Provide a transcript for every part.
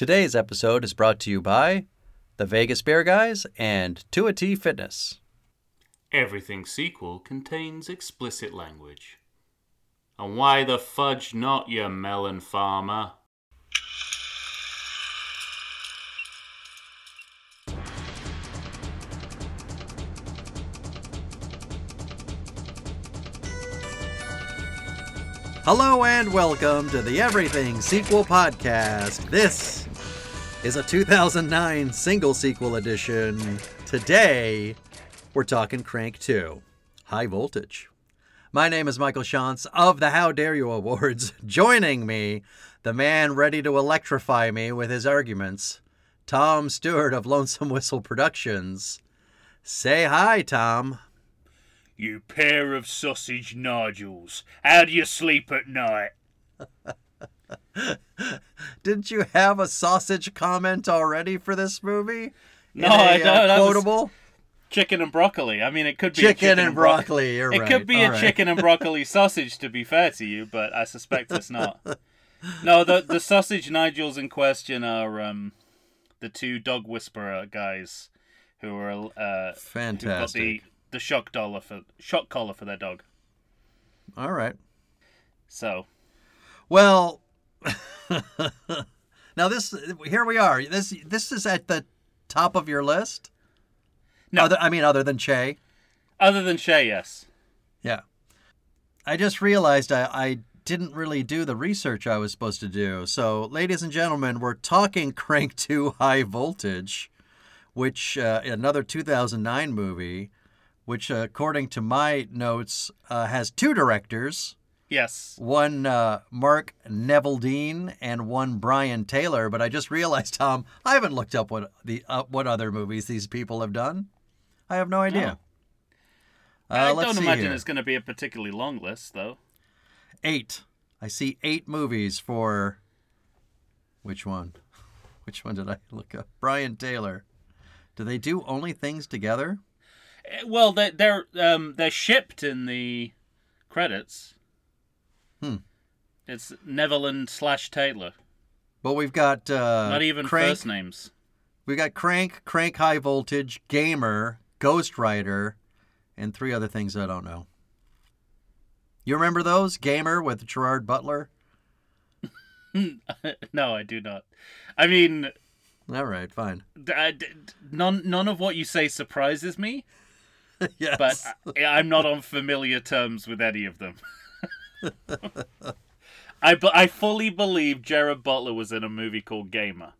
Today's episode is brought to you by the Vegas Bear Guys and 2T Fitness. Everything sequel contains explicit language. And why the fudge not, you melon farmer? Hello and welcome to the Everything Sequel Podcast. This is a 2009 single sequel edition. Today, we're talking Crank 2 High Voltage. My name is Michael Shantz of the How Dare You Awards. Joining me, the man ready to electrify me with his arguments, Tom Stewart of Lonesome Whistle Productions. Say hi, Tom. You pair of sausage nodules. How do you sleep at night? Didn't you have a sausage comment already for this movie? No, a, I don't. uh, quotable chicken and broccoli. I mean, it could be chicken, a chicken and bro- broccoli. You're It right. could be a All right. chicken and broccoli sausage, to be fair to you, but I suspect it's not. No, the the sausage Nigels in question are um, the two dog whisperer guys who are uh, who've got the the shock dollar for shock collar for their dog. All right. So Well, now this here we are. This this is at the top of your list. No. Other, I mean, other than Che. other than Shay, yes. Yeah. I just realized I, I didn't really do the research I was supposed to do. So, ladies and gentlemen, we're talking Crank 2 High Voltage, which uh, another 2009 movie, which, uh, according to my notes, uh, has two directors. Yes. One uh, Mark Neveldine and one Brian Taylor. But I just realized, Tom, I haven't looked up what the uh, what other movies these people have done. I have no idea. Uh, I let's don't imagine here. it's going to be a particularly long list, though. eight. I see eight movies for. Which one? Which one did I look up? Brian Taylor. Do they do only things together? Eh, Well, they, they're um, they're shipped in the credits. Hmm. It's Neveldine slash Taylor. But we've got uh, Not even Crank. first names. We got Crank, Crank High Voltage, Gamer, Ghost Rider, and three other things I don't know. You remember those? Gamer with Gerard Butler. no, I do not. I mean, All right, fine. d- I- d- d- none none of what you say surprises me, yes. but I, I'm not on familiar terms with any of them. I, bu- I fully believe Jared Butler was in a movie called Gamer.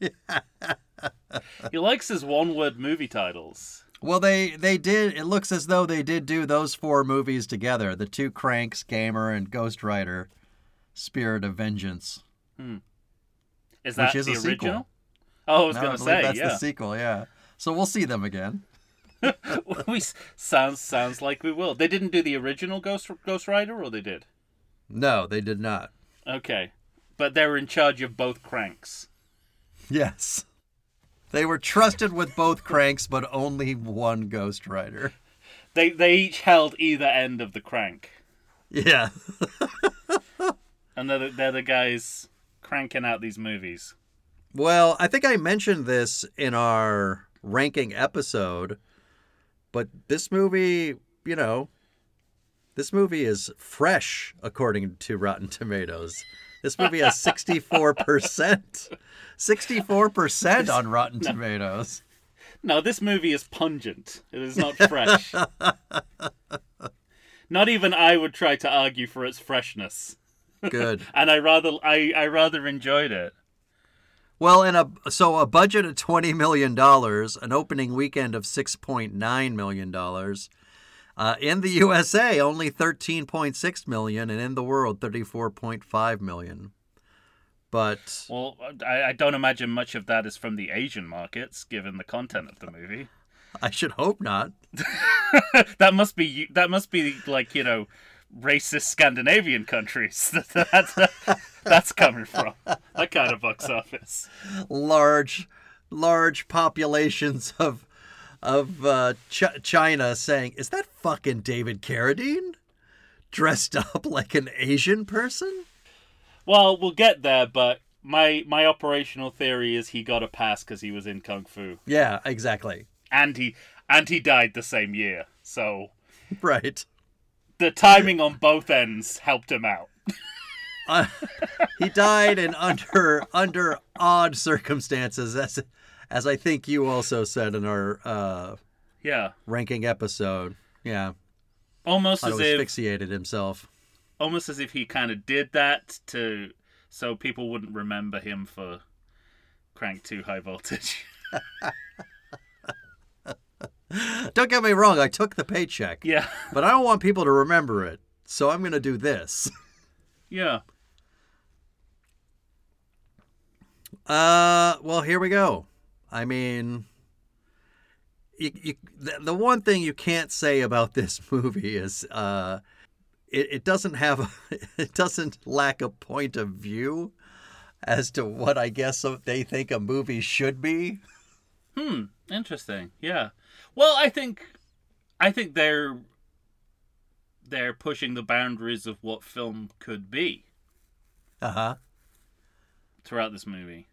he likes his one word movie titles. Well, they they did. It looks as though they did do those four movies together: the two Cranks, Gamer, and Ghost Rider, Spirit of Vengeance. Hmm. Is that is the a sequel. Oh, I was No, going to say, that's yeah. the sequel. Yeah. So we'll see them again. we sounds sounds like we will. They didn't do the original Ghost Ghost Rider, or they did. No, they did not. Okay, but they were in charge of both cranks. Yes. They were trusted with both Cranks, but only one Ghost Rider. They they each held either end of the crank, Yeah. and they're the, they're the guys cranking out these movies. Well, I think I mentioned this in our ranking episode, but this movie, you know, this movie is fresh according to Rotten Tomatoes. This movie has 64%. 64% on Rotten Tomatoes. No, this movie is pungent. It is not fresh. not even I would try to argue for its freshness, Good. and I rather I, I rather enjoyed it. Well, in a so a budget of 20 million dollars, an opening weekend of 6.9 million dollars. Uh, in the USA, only 13.6 million, and in the world, 34.5 million. But Well, I, I don't imagine much of that is from the Asian markets, given the content of the movie. I should hope not. that must be that must be like you know, racist Scandinavian countries. that, that's that's coming from that kind of box office. Large, large populations of of uh, Ch- China saying, "Is that fucking David Carradine dressed up like an Asian person?" Well, we'll get there, but my my operational theory is he got a pass because he was in Kung Fu, Yeah, exactly. and he and he died the same year. So Right. the timing on both ends helped him out. Uh, he died in under under odd circumstances, as as I think you also said in our uh, Yeah, ranking episode. Yeah, almost as if asphyxiated himself. almost as if he kind of did that to so people wouldn't remember him for Crank Two High Voltage. Don't get me wrong, I took the paycheck, yeah, but I don't want people to remember it, so I'm gonna do this. yeah. Uh, well, here we go. I mean, you, you, the, the one thing you can't say about this movie is uh, it, it doesn't have it doesn't lack a point of view as to what I guess they think a movie should be. Hmm. Interesting. Yeah. Well, I think, I think they're they're pushing the boundaries of what film could be Uh huh. throughout this movie,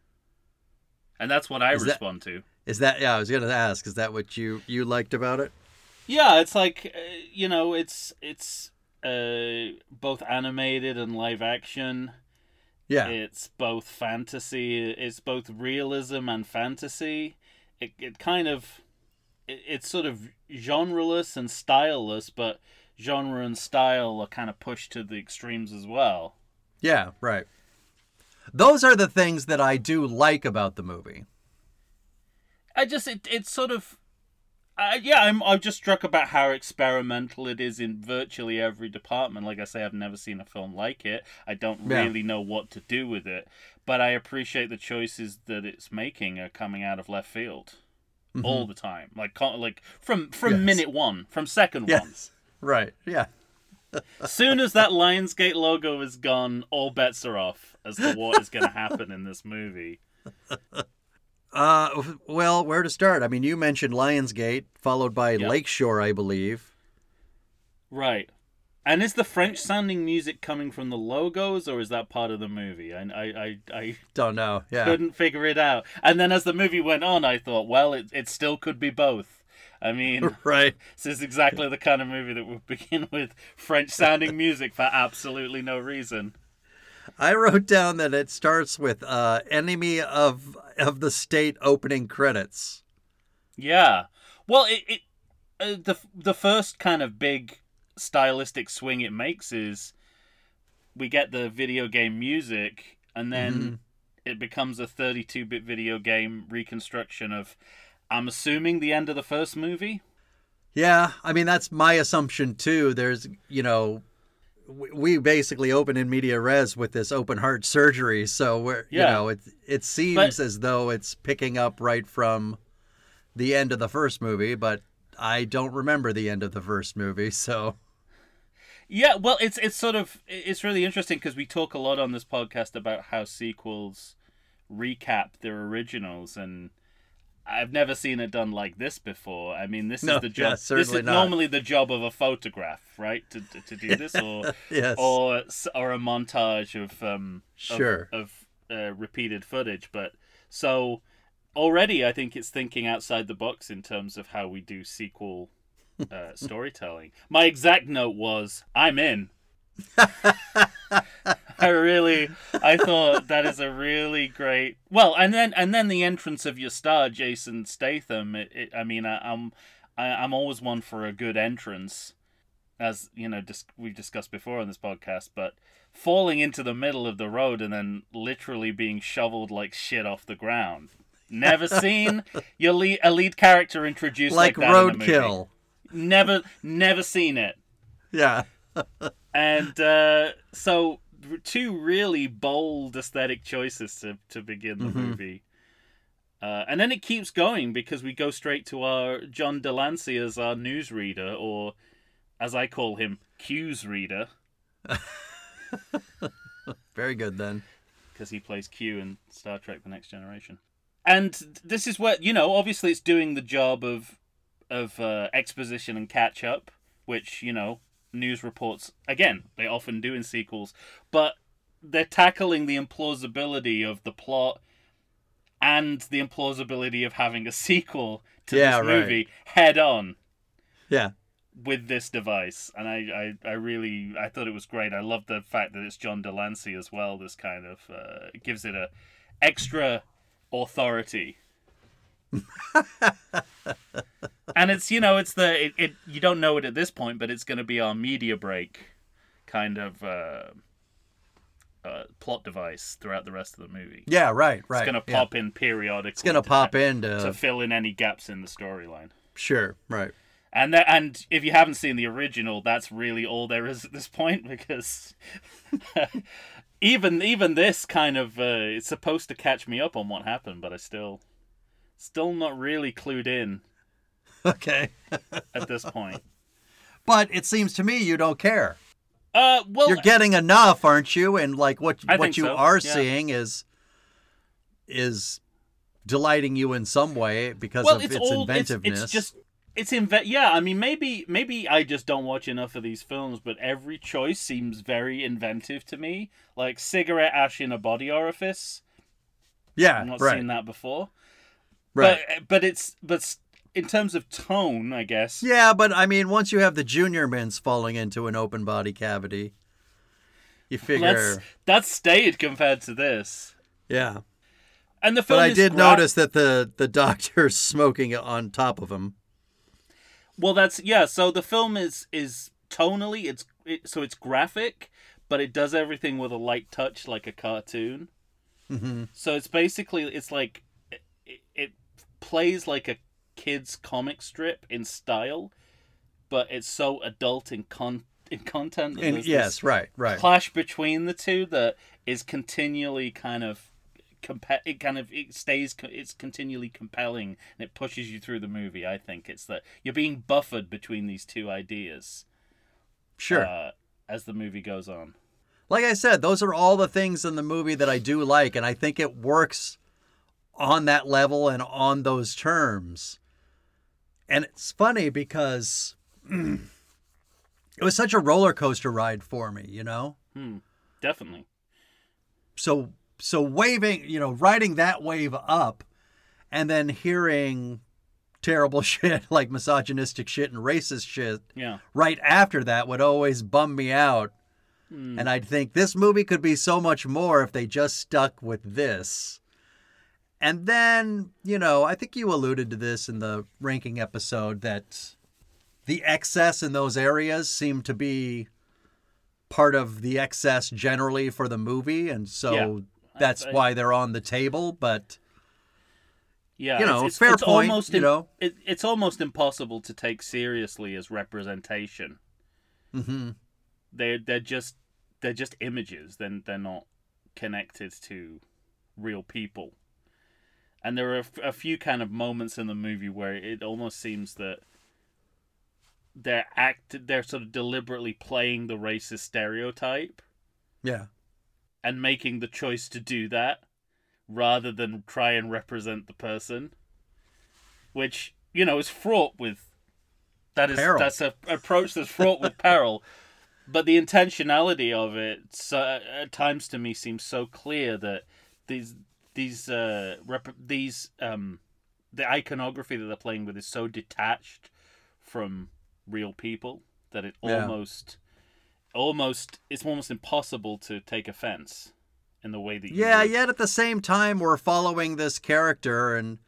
and that's what I Is that- respond to. Is that yeah? I was gonna ask. Is that what you you liked about it? Yeah, it's like uh, you know, it's it's uh, both animated and live action. Yeah. It's both fantasy. It's both realism and fantasy. It it kind of it, it's sort of genreless and styleless, but genre and style are kind of pushed to the extremes as well. Yeah. Right. Those are the things that I do like about the movie. I just it it's sort of uh, yeah, I'm I'm just struck about how experimental it is in virtually every department. Like I say, I've never seen a film like it. I don't Yeah. really know what to do with it, but I appreciate the choices that it's making are coming out of left field all the time. Like like from from Yes. minute one, from second one. Right. Yeah. As soon as that Lionsgate logo is gone, all bets are off as to what is going to happen in this movie. Uh, well, where to start? I mean, you mentioned Lionsgate, followed by Yep. Lakeshore, I believe. Right. And is the French sounding music coming from the logos or is that part of the movie? I I I, I Don't know. Yeah. couldn't figure it out. And then as the movie went on, I thought, well, it it still could be both. I mean, Right. this is exactly the kind of movie that would begin with French sounding music for absolutely no reason. I wrote down that it starts with uh, "Enemy of of the State" opening credits. Yeah. Well, it, it uh, the the first kind of big stylistic swing it makes is we get the video game music and then it becomes a 32-bit video game reconstruction of I'm assuming the end of the first movie. Yeah, I mean that's my assumption too. There's, you know, we- basically open in media res with this open heart surgery, so we're, you know, it it seems But- as though it's picking up right from the end of the first movie, but I don't remember the end of the first movie, so Yeah, well, it's it's sort of it's really interesting because we talk a lot on this podcast about how sequels recap their originals, and I've never seen it done like this before. I mean, this No, is the yeah, job. this is not. normally the job of a photograph, right? To to, to do this, or yes. or or a montage of um of- Sure. of, uh, repeated footage. But so already, I think it's thinking outside the box in terms of how we do sequel uh, storytelling. My exact note was, "I'm in." I really, I thought that is a really great. Well, and then and then the entrance of your star, Jason Statham. It, it, I mean, I, I'm I, I'm always one for a good entrance, as you know, dis- we've discussed before on this podcast. But falling into the middle of the road and then literally being shoveled like shit off the ground. Never seen your lead, a lead character introduced like like, that in a movie. roadkill. Never, never seen it Yeah. and uh, so two really bold aesthetic choices to, to begin the Mhm. movie uh, and then it keeps going because we go straight to our John de Lancie as our newsreader or as i call him Q's reader Very good then. because he plays q in star trek the next generation and this is where you know obviously it's doing the job of of uh, exposition and catch up which you know news reports again they often do in sequels but they're tackling the implausibility of the plot and the implausibility of having a sequel to Yeah, this right. movie head on Yeah. with this device and I, I, I really I thought it was great. I love the fact that it's John de Lancie as well. This kind of uh, gives it a extra authority. and it's you know it's the it, it you don't know it at this point, but it's going to be our media break kind of uh, uh, plot device throughout the rest of the movie. Yeah, right, right. It's going to yeah. pop in periodically. It's going to to pop in to to fill in any gaps in the storyline. sure, right. And that, and if you haven't seen the original, that's really all there is at this point because even even this kind of uh, it's supposed to catch me up on what happened, but I still still not really clued in Okay. at this point. But it seems to me you don't care. Uh, well, You're getting enough, aren't you? And like what I what you so, are yeah. seeing is is delighting you in some way because well, of it's its all it's, inventiveness. it's just it's inve- yeah i mean maybe maybe i just don't watch enough of these films but every choice seems very inventive to me like cigarette ash in a body orifice yeah, i've not right, seen that before right. but but it's but in terms of tone i guess Yeah, but I mean, once you have the junior mints falling into an open body cavity, you figure. that's that's stayed compared to this yeah, and the film. but I did gra- notice that the the doctor's smoking on top of him. Well, that's yeah. So the film is is tonally it's it, so it's graphic, but it does everything with a light touch like a cartoon. Mm-hmm. So it's basically it's like it, it plays like a kid's comic strip in style, but it's so adult in con in content. that And yes, right, right. clash between the two that is continually kind of compa- it kind of it stays it's continually compelling and it pushes you through the movie i think it's that you're being buffered between these two ideas Sure. uh, as the movie goes on like I said, those are all the things in the movie that I do like, and I think it works on that level and on those terms. And it's funny because it was such a roller coaster ride for me, you know? hmm. definitely So so waving, you know, riding that wave up and then hearing terrible shit like misogynistic shit and racist shit yeah right after that would always bum me out. Hmm. And I'd think this movie could be so much more if they just stuck with this. And then, you know, I think you alluded to this in the ranking episode that the excess in those areas seemed to be part of the excess generally for the movie. And so Yeah. that's I- why they're on the table. But yeah You know, it's, it's, fair it's point, almost you know. it, it's almost impossible to take seriously as representation mhm. they're they're just they're just images. Then they're not connected to real people. And there are a, f- a few kind of moments in the movie where it almost seems that they're act they're sort of deliberately playing the racist stereotype yeah. and making the choice to do that rather than try and represent the person which you know is fraught with that is Peril. that's a approach that's fraught with peril but the intentionality of it so, at times to me seems so clear that these these uh rep- these um the iconography that they're playing with is so detached from real people that it Yeah. almost almost it's almost impossible to take offense in the way that you Yeah, yet at the same time we're following this character and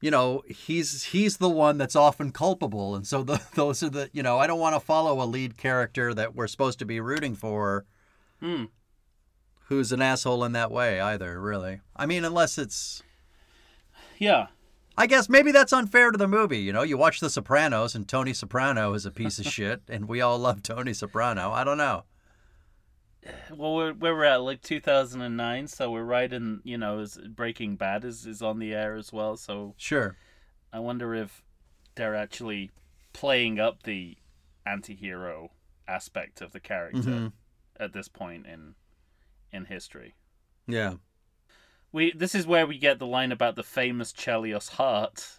you know, he's he's the one that's often culpable and so the, those are the, you know, I don't want to follow a lead character that we're supposed to be rooting for Hmm. Who's an asshole in that way either, really. I mean, unless it's yeah I guess maybe that's unfair to the movie, you know. You watch The Sopranos and Tony Soprano is a piece of shit and we all love Tony Soprano. I don't know. well we're, we're at like 2009 so we're right in you know is breaking bad is, is on the air as well so Sure. i wonder if they're actually playing up the anti-hero aspect of the character Mhm. at this point in in history Yeah. we this is where we get the line about the famous Chelios heart,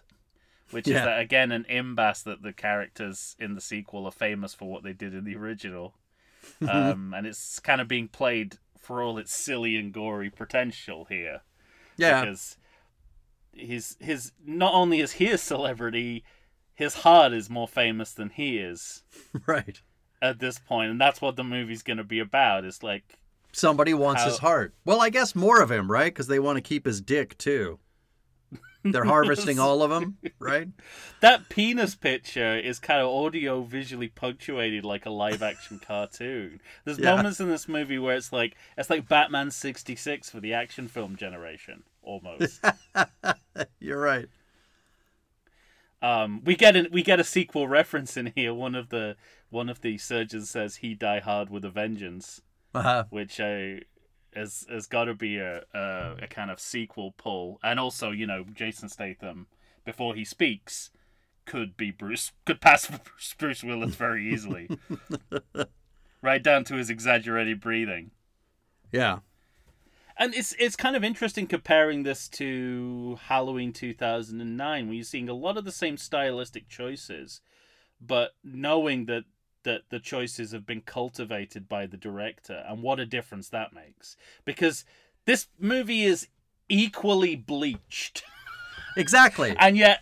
which is that again an imbas that the characters in the sequel are famous for what they did in the original, um, and it's kind of being played for all its silly and gory potential here. Yeah. Because his his not only is he a celebrity, his heart is more famous than he is right. at this point, and that's what the movie's going to be about. Is like Somebody wants his heart. Well, I guess more of him, right? Because they want to keep his dick too. They're harvesting all of them, right? that penis picture is kind of audio visually punctuated like a live action cartoon. There's Yeah. moments in this movie where it's like it's like Batman 66 for the action film generation almost. You're right. um, we get an, we get a sequel reference in here. One of the one of the surgeons says he die hard with a vengeance, Uh-huh. which uh, has has got to be a, a a kind of sequel pull. And also, you know, Jason Statham before he speaks could be Bruce could pass for Bruce, Bruce Willis very easily, right down to his exaggerated breathing. Yeah. And it's it's kind of interesting comparing this to Halloween 2009, where you're seeing a lot of the same stylistic choices, but knowing that that the choices have been cultivated by the director, and what a difference that makes. Because this movie is equally bleached, Exactly. and yet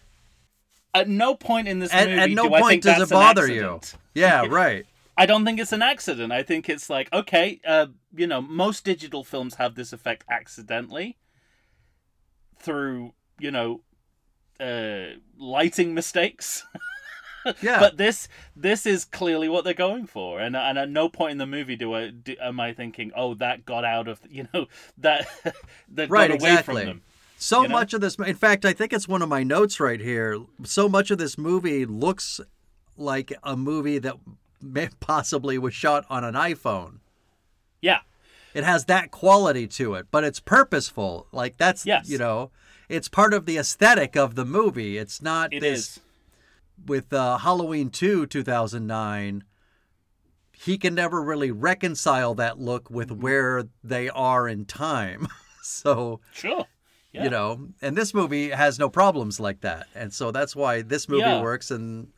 at no point in this At, movie at no do I point think does it bother you. Yeah, right. I don't think it's an accident. I think it's like, okay, uh, you know, most digital films have this effect accidentally through, you know, uh, lighting mistakes. Yeah. but this this is clearly what they're going for, and and at no point in the movie do I do, am I thinking, oh, that got out of you know that that Right, got away exactly. from them. So you know? much of this, in fact, I think it's one of my notes right here. So much of this movie looks like a movie that may possibly was shot on an iPhone. Yeah, It has that quality to it, but it's purposeful. Like that's Yes. you know, it's part of the aesthetic of the movie. It's not it this is. With uh, Halloween 2 2009 he can never really reconcile that look with Mm-hmm. where they are in time. so, Sure. Yeah. you know, and this movie has no problems like that. And so that's why this movie Yeah. works and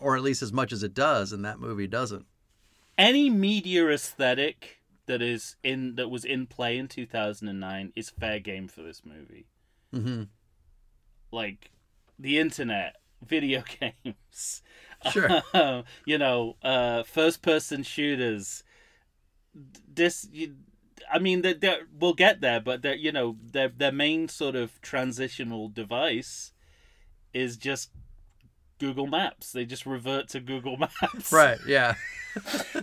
or at least as much as it does and that movie doesn't. any media aesthetic that is in that was in play in 2009 is fair game for this movie Mhm. like the internet video games Sure. you know uh first person shooters this you, I mean, they we'll get there, but they're, you know, their their main sort of transitional device is just Google Maps. They just revert to Google Maps. right, yeah.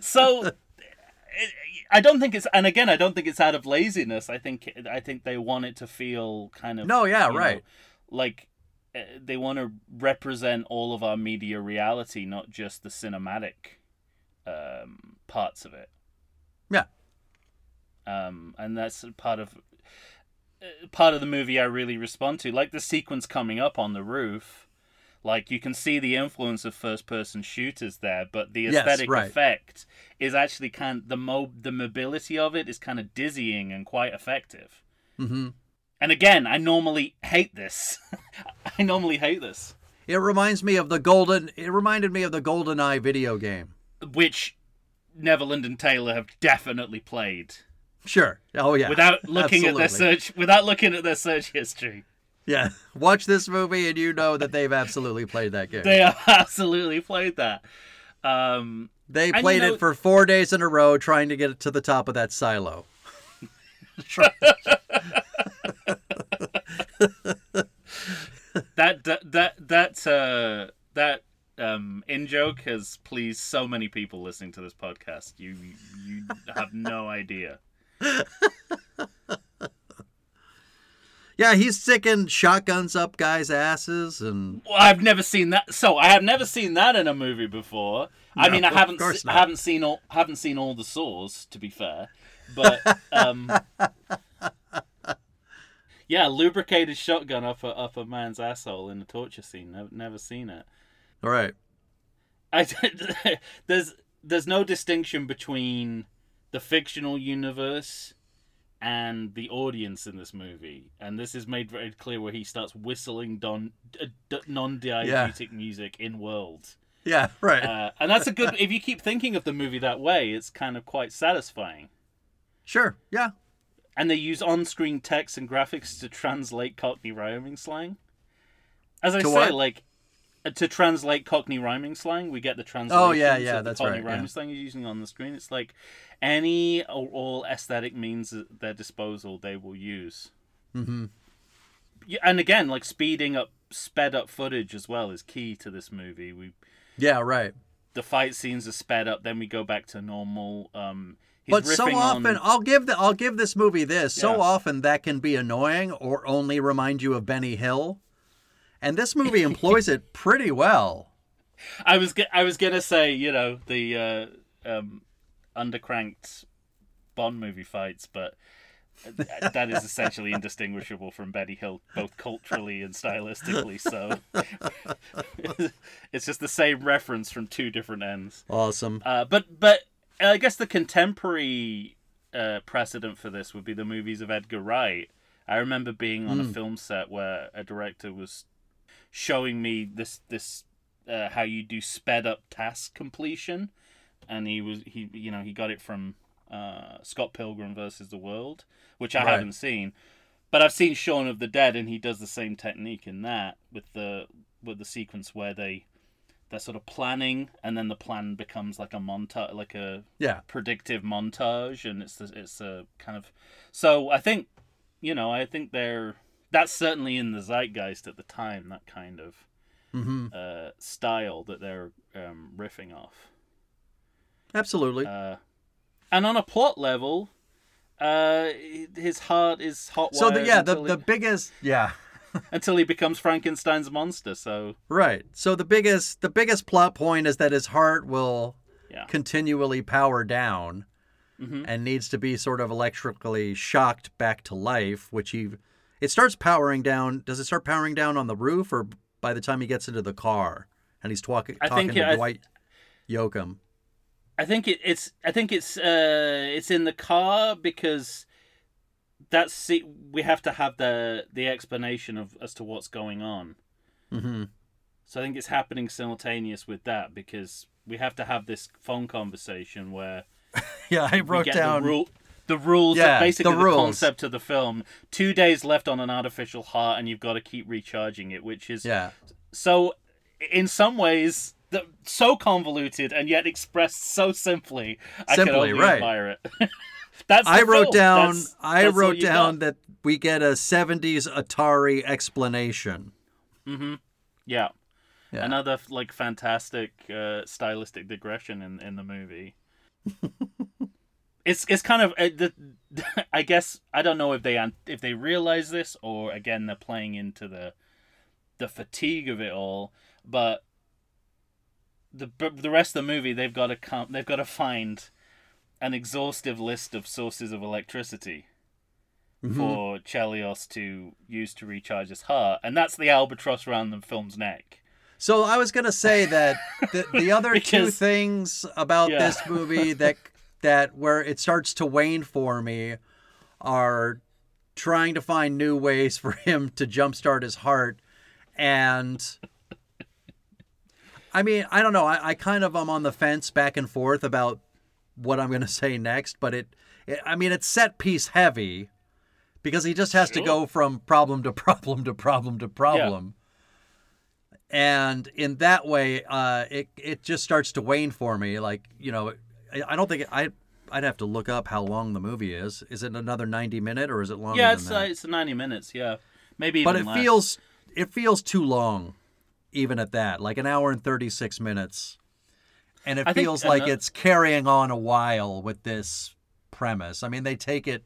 So it- I don't think it's, and again, I don't think it's out of laziness. I think I think they want it to feel kind of No, yeah, you know, right. like uh, they want to represent all of our media reality, not just the cinematic um, parts of it. Yeah. Um, and that's part of uh, part of the movie I really respond to, like the sequence coming up on the roof. Like you can see the influence of first-person shooters there, but the Yes, aesthetic right. effect is actually kind the mo the mobility of it is kind of dizzying and quite effective. Mhm. And again, I normally hate this. I normally hate this, It reminds me of the golden it reminded me of the Golden Eye video game. which Neveldine and Taylor have definitely played Sure. Oh yeah. without looking at their search without looking at their search history. Yeah. Watch this movie and you know that they've absolutely played that game. They have absolutely played that. Um, They you played know- it for four days in a row trying to get it to the top of that silo. That that that that uh, that um, in joke has pleased so many people listening to this podcast. You you have no idea. Yeah, he's sticking shotguns up guys' asses and Well, I've never seen that. So I have never seen that in a movie before. I mean, I haven't se- haven't seen all haven't seen all the saws to be fair, but um, yeah, lubricated shotgun up a up a man's asshole in a torture scene. Never, never seen it. all right. I there's there's no distinction between the fictional universe and the audience in this movie, and this is made very clear where he starts whistling don, uh, non-diegetic music in world, Yeah, right. uh, and that's a good. if you keep thinking of the movie that way, it's kind of quite satisfying. Sure. Yeah. And they use on-screen text and graphics to translate Cockney rhyming slang. As I To say, what? like uh, to translate Cockney rhyming slang, we get the translation. Oh, yeah, yeah, that's Cockney right, rhyming yeah. slang you're using on the screen. It's like any or all aesthetic means at their disposal, they will use. Mm-hmm. Yeah, and again, like speeding up, sped up footage as well is key to this movie. We Yeah. Right. the fight scenes are sped up, then we go back to normal. Um, But so often, on- I'll give the I'll give this movie this. So often that can be annoying or only remind you of Benny Hill, and this movie employs it pretty well. I was I was gonna say, you know, the uh, um, undercranked Bond movie fights, but that is essentially indistinguishable from Benny Hill, both culturally and stylistically. So it's just the same reference from two different ends. Awesome. Uh, but but I guess the contemporary uh, precedent for this would be the movies of Edgar Wright. I remember being on a film set where a director was showing me this this uh, how you do sped up task completion, and he was he you know he got it from uh, Scott Pilgrim versus the World, which I Right. haven't seen, but I've seen Shaun of the Dead, and he does the same technique in that with the with the sequence where they they're sort of planning, and then the plan becomes like a montage, like a Yeah. predictive montage, and it's it's a kind of so I think you know I think they're that's certainly in the zeitgeist at the time that kind of Mm-hmm. uh, style that they're um, riffing off. Absolutely. Uh, and on a plot level, uh, his heart is hot. so the, yeah, the the he, biggest yeah. until he becomes Frankenstein's monster. So Right. So the biggest the biggest plot point is that his heart will Yeah. continually power down Mhm. and needs to be sort of electrically shocked back to life, which he it starts powering down. Does it start powering down on the roof or by the time he gets into the car and he's talking talking think to I- Dwight Yoakam? I think it, it's I think it's uh it's in the car because that's see, we have to have the the explanation of as to what's going on. Mm-hmm. So I think it's happening simultaneous with that because we have to have this phone conversation where Yeah, I wrote down the rule the rules Yeah, basically the the, rules. concept of the film. Two days left on an artificial heart and you've got to keep recharging it, which is Yeah. so in some ways the, so convoluted and yet expressed so simply. I can Simply, only right. admire it. that's the I wrote film. down That's- I that's wrote down got. that we get a 70s Atari explanation. Mm-hmm. yeah. Yeah. Another like fantastic uh, stylistic digression in, in the movie. it's it's kind of uh, the, I guess I don't know if they if they realize this or again they're playing into the the fatigue of it all, but the the rest of the movie they've got to come they've got to find an exhaustive list of sources of electricity mm-hmm. for Chelios to use to recharge his heart, and that's the albatross around the film's neck. So I was gonna say that the, the other two things about Yeah. this movie that that where it starts to wane for me are trying to find new ways for him to jumpstart his heart, and I mean I don't know I, I kind of am on the fence back and forth about what I'm gonna say next, but it, it I mean it's set piece heavy because he just has to go from problem to problem to problem to problem and in that way uh it it just starts to wane for me like you know i, I don't think it, i i'd have to look up how long the movie is is it another 90 minute or is it longer yeah, than it's that uh, it's ninety minutes. Yeah, maybe. but it less. feels it feels too long even at that like an hour and 36 minutes and it I think feels like it's carrying on a while with this premise i mean they take it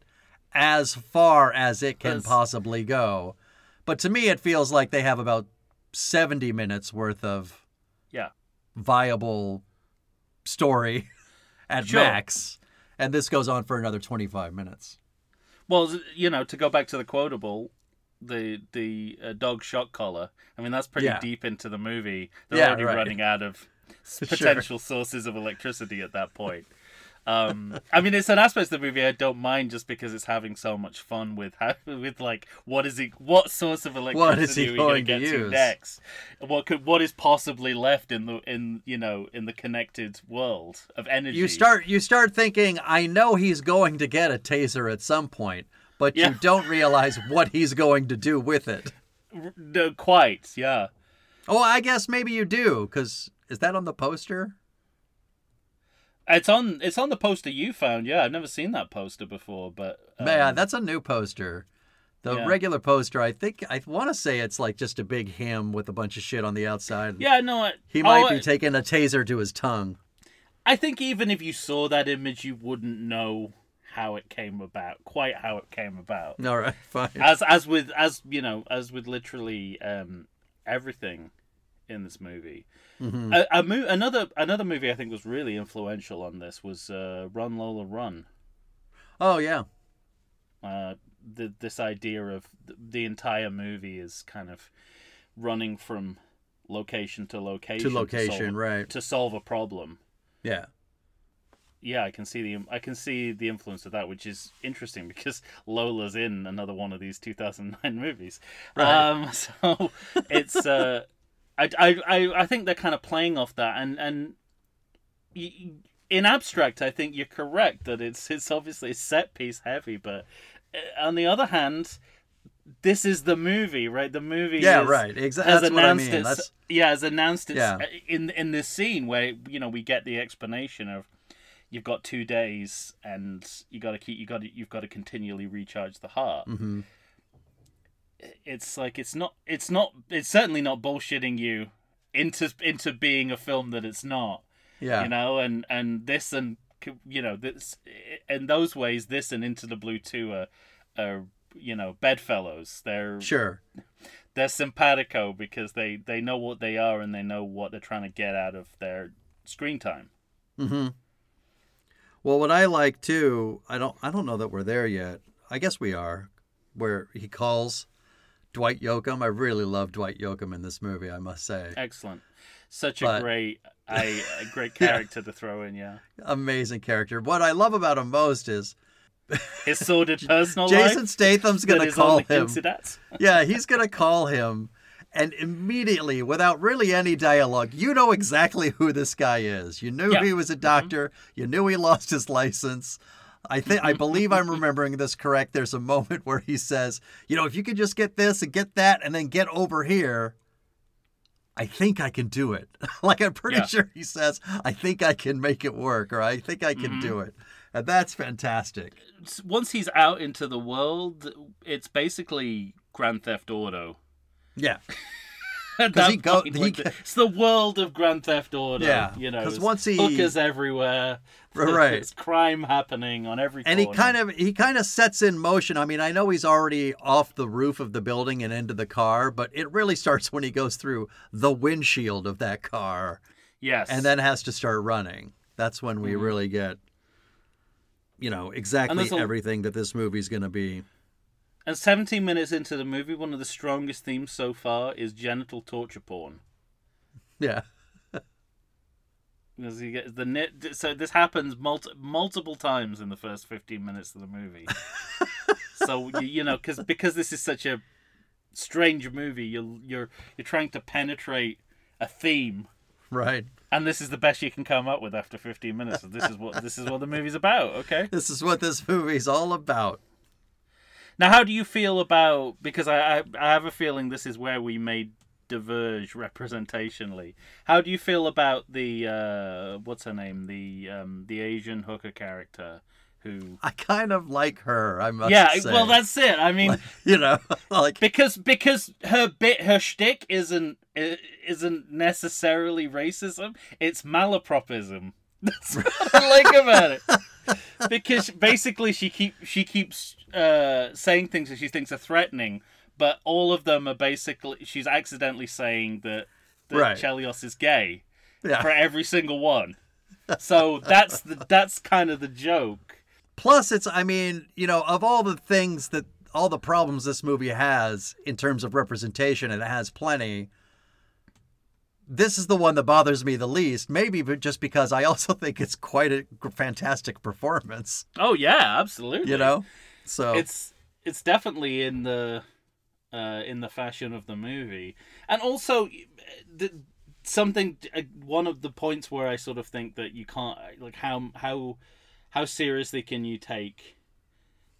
as far as it can possibly go but to me it feels like they have about 70 minutes worth of Yeah. viable story at Sure. max and this goes on for another 25 minutes Well, you know, to go back to the quotable, the the uh, dog shock collar. I mean, that's pretty Yeah. deep into the movie. They're Yeah, already right. running out of s- Sure. potential sources of electricity at that point. Um, I mean, it's an aspect of the movie I don't mind just because it's having so much fun with how, with like what is he what source of What is he electricity are we going to to get to use? next? What could what is possibly left in the in you know in the connected world of energy? You start you start thinking, I know he's going to get a taser at some point, but Yeah. you don't realize what he's going to do with it. No, quite yeah. Oh, I guess maybe you do, because is that on the poster? It's on it's on the poster you found. Yeah, I've never seen that poster before, but um, Man, that's a new poster. The Yeah. regular poster, I think, I want to say it's like just a big him with a bunch of shit on the outside. yeah, no, I, He might oh, be taking a taser to his tongue. I think even if you saw that image, you wouldn't know how it came about, quite how it came about. All right, fine. As as with as you know, as with literally um, everything in this movie. Mhm. A, a mo- another another movie I think was really influential on this was uh, Run Lola Run. Oh yeah, Uh, the this idea of the entire movie is kind of running from location to location to location, solve, right? to solve a problem. Yeah. yeah, I can see the I can see the influence of that, which is interesting because Lola's in another one of these 2009 movies. Right. Um, so it's uh, I, I I I think they're kind of playing off that, and and in abstract, I think you're correct that it's it's obviously set piece heavy, but uh, on the other hand. This is the movie, right? The movie Yeah, is, right. Exactly. has That's what I announced mean. its That's yeah has announced its Yeah. in in this scene where you know we get the explanation of you've got two days and you got to keep you got you've got to continually recharge the heart hmm it's like it's not it's not it's certainly not bullshitting you into into being a film that it's not yeah. you know and and this and you know this in those ways this and into the blue 2 are, are you know bedfellows they're Sure. they're simpatico because they they know what they are and they know what they're trying to get out of their screen time hmm Well, what I like too, I don't, I don't know that we're there yet. I guess we are, where he calls Dwight Yoakam. I really love Dwight Yoakam in this movie. I must say, excellent such a But- great I, a great character to throw in yeah amazing character. What I love about him most is his sordid personal Jason Statham's gonna call him. yeah, he's gonna call him, and immediately, without really any dialogue, you know exactly who this guy is. You knew Yeah. he was a mm-hmm. doctor. You knew he lost his license. I think I believe I'm remembering this correct. There's a moment where he says, "You know, if you could just get this and get that, and then get over here." I think I can do it. like I'm pretty Yeah. sure he says, "I think I can make it work," or "I think I Mm-hmm. can do it," and that's fantastic. Once he's out into the world, it's basically Grand Theft Auto. Yeah, At 'Cause that he go- he it's the world of Grand Theft Auto. Yeah, you know, 'cause it's once he- hookers everywhere, Right. It's crime happening on every. and he kind of he kind of sets in motion i mean i know he's already off the roof of the building and into the car but it really starts when he goes through the windshield of that car yes, and then has to start running that's when we Mhm. really get you know exactly a- everything that this movie's going to be and 17 minutes into the movie, one of the strongest themes so far is genital torture porn. yeah Because you get the net, so this happens multi- multiple times in the first fifteen minutes of the movie. so you, you know, because because this is such a strange movie, you're you're you're trying to penetrate a theme, right and this is the best you can come up with after fifteen minutes. This is what this is what the movie's about. Okay. this is what this movie's all about Now, how do you feel about? Because I I, I have a feeling this is where we may diverge representationally. How do you feel about the uh, what's her name? The um, the Asian hooker character who. i kind of like her i must Yeah, say well, that's it. I mean, you know like because because her bit her shtick isn't isn't necessarily racism. It's malapropism. That's what I like about it. Because basically she keep she keeps uh, saying things that she thinks are threatening, but all of them are basically she's accidentally saying that that Right. Chelios is gay yeah for every single one. So that's the that's kind of the joke. Plus, it's, I mean, you know, of all the things that, all the problems this movie has in terms of representation, and it has plenty, this is the one that bothers me the least. Maybe, but just because I also think it's quite a fantastic performance. Oh yeah, absolutely. You know, so it's it's definitely in the uh, in the fashion of the movie, and also the, something. uh, One of the points where I sort of think that you can't like how how how seriously can you take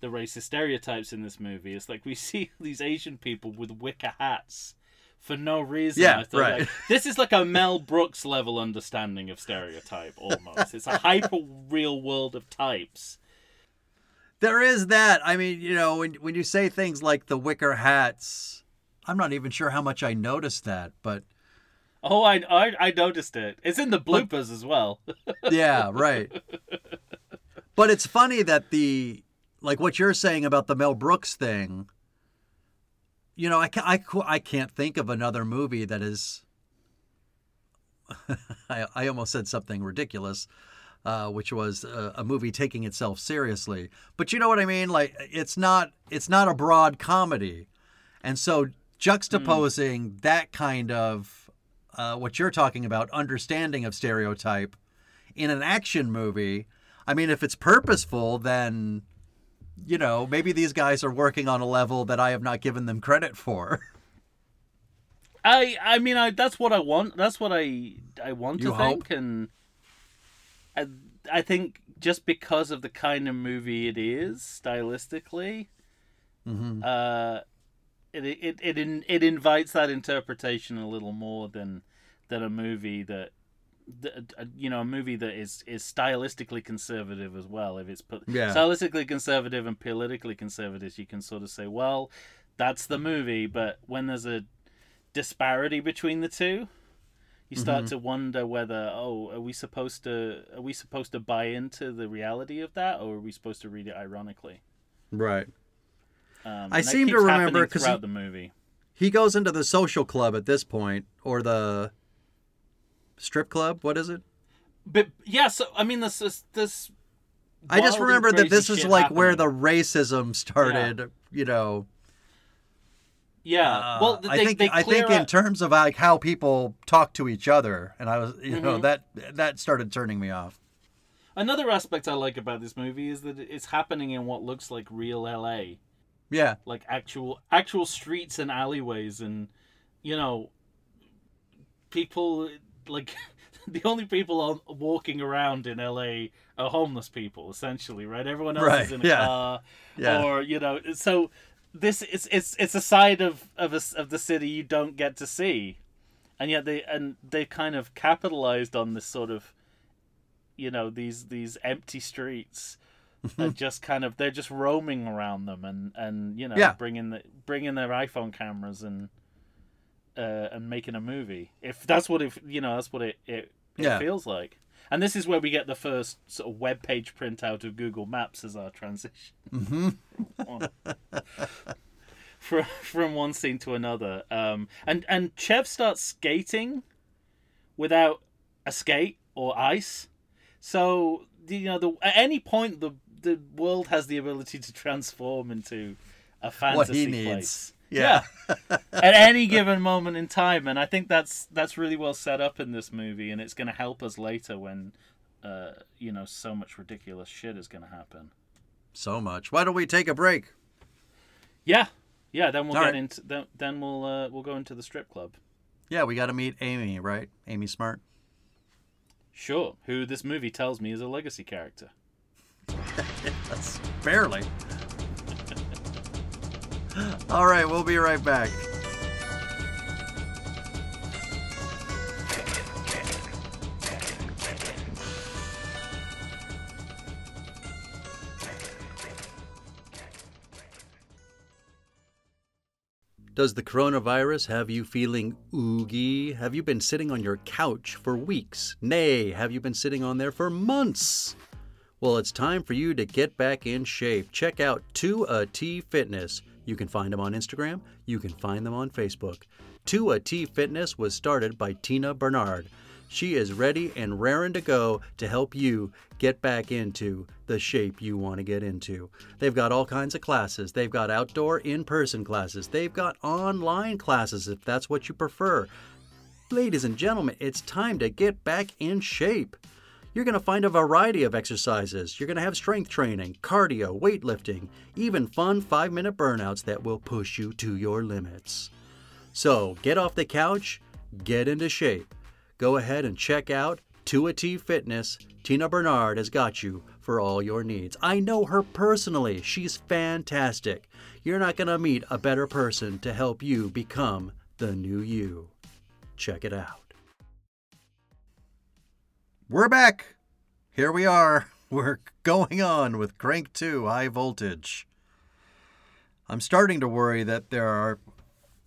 the racist stereotypes in this movie? It's like we see these Asian people with wicker hats for no reason. Yeah, I right. like, this is like a Mel Brooks level understanding of stereotype almost. it's a hyper real world of types. there is that. I mean, you know, when when you say things like the wicker hats, I'm not even sure how much I noticed that, but Oh, I, I I noticed it. It's in the bloopers as well. yeah, right. But it's funny that the like what you're saying about the Mel Brooks thing. You know, I can't, I, I can't think of another movie that is. I, I almost said something ridiculous, uh, which was a, a movie taking itself seriously. But you know what I mean? Like it's not it's not a broad comedy, and so juxtaposing that kind of uh, what you're talking about, understanding of stereotype, in an action movie. I mean, if it's purposeful, then you know maybe these guys are working on a level that I have not given them credit for. I I mean I that's what I want. That's what I I want You to hope? think, and I I think just because of the kind of movie it is stylistically, mm-hmm. uh, it it it in, it invites that interpretation a little more than than a movie that. Uh, You know, a movie that is is stylistically conservative as well. If it's po- Yeah. stylistically conservative and politically conservative, you can sort of say, well, that's the movie. But when there's a disparity between the two, you start to wonder whether, oh, are we supposed to are we supposed to buy into the reality of that, or are we supposed to read it ironically? Right. Um, I seem to remember, happening 'cause throughout he- the movie. He goes into the social club at this point, or the strip club. What is it? But yeah, so I mean, this is this I just remember that this is like where the racism started. You know, yeah. Uh, well, they, I think they I think in terms of like how people talk to each other, and I was, you know, Mhm. that that started turning me off. another aspect I like about this movie is that it's happening in what looks like real LA. Yeah, like actual actual streets and alleyways and you know people like the only people on, walking around in LA are homeless people essentially right everyone else Right, is in a yeah. car yeah, or you know so this is it's it's a side of of a of the city you don't get to see and yet they and they kind of capitalized on this sort of you know these these empty streets mm-hmm. and just kind of they're just roaming around them and and you know Yeah. bringing the bringing their iPhone cameras and uh, and making a movie if that's what it you know that's what it it, it Yeah. feels like and this is where we get the first sort of web page printout of Google Maps as our transition hmm from from one scene to another. Um, and and Chev starts skating without a skate or ice. So you know, the, at any point the the world has the ability to transform into a fantasy what he needs. place. Yeah. at any given moment in time, and I think that's that's really well set up in this movie, and it's going to help us later when. Uh, you know, so much ridiculous shit is going to happen. so much. Why don't we take a break? Yeah, yeah. Then we'll All get right. into then, then we'll uh, we'll go into the strip club. Yeah, we got to meet Amy, right? Amy Smart. Sure, who this movie tells me is a legacy character. That's barely. All right, we'll be right back. Does the coronavirus have you feeling oogie? Have you been sitting on your couch for weeks? Nay, have you been sitting on there for months? Well, it's time for you to get back in shape. Check out 2AT Fitness. You can find them on Instagram, you can find them on Facebook. 2AT Fitness was started by Tina Bernard. She is ready and raring to go to help you get back into the shape you want to get into. They've got all kinds of classes. They've got outdoor in person classes. They've got online classes if that's what you prefer. Ladies and gentlemen, it's time to get back in shape. You're going to find a variety of exercises. You're going to have strength training, cardio, weightlifting, even fun five minute burnouts that will push you to your limits. So get off the couch, get into shape. Go ahead and check out 2T Fitness. Tina Bernard has got you for all your needs. I know her personally. She's fantastic. You're not going to meet a better person to help you become the new you. Check it out. We're back. Here we are. We're going on with Crank 2 High Voltage. I'm starting to worry that there are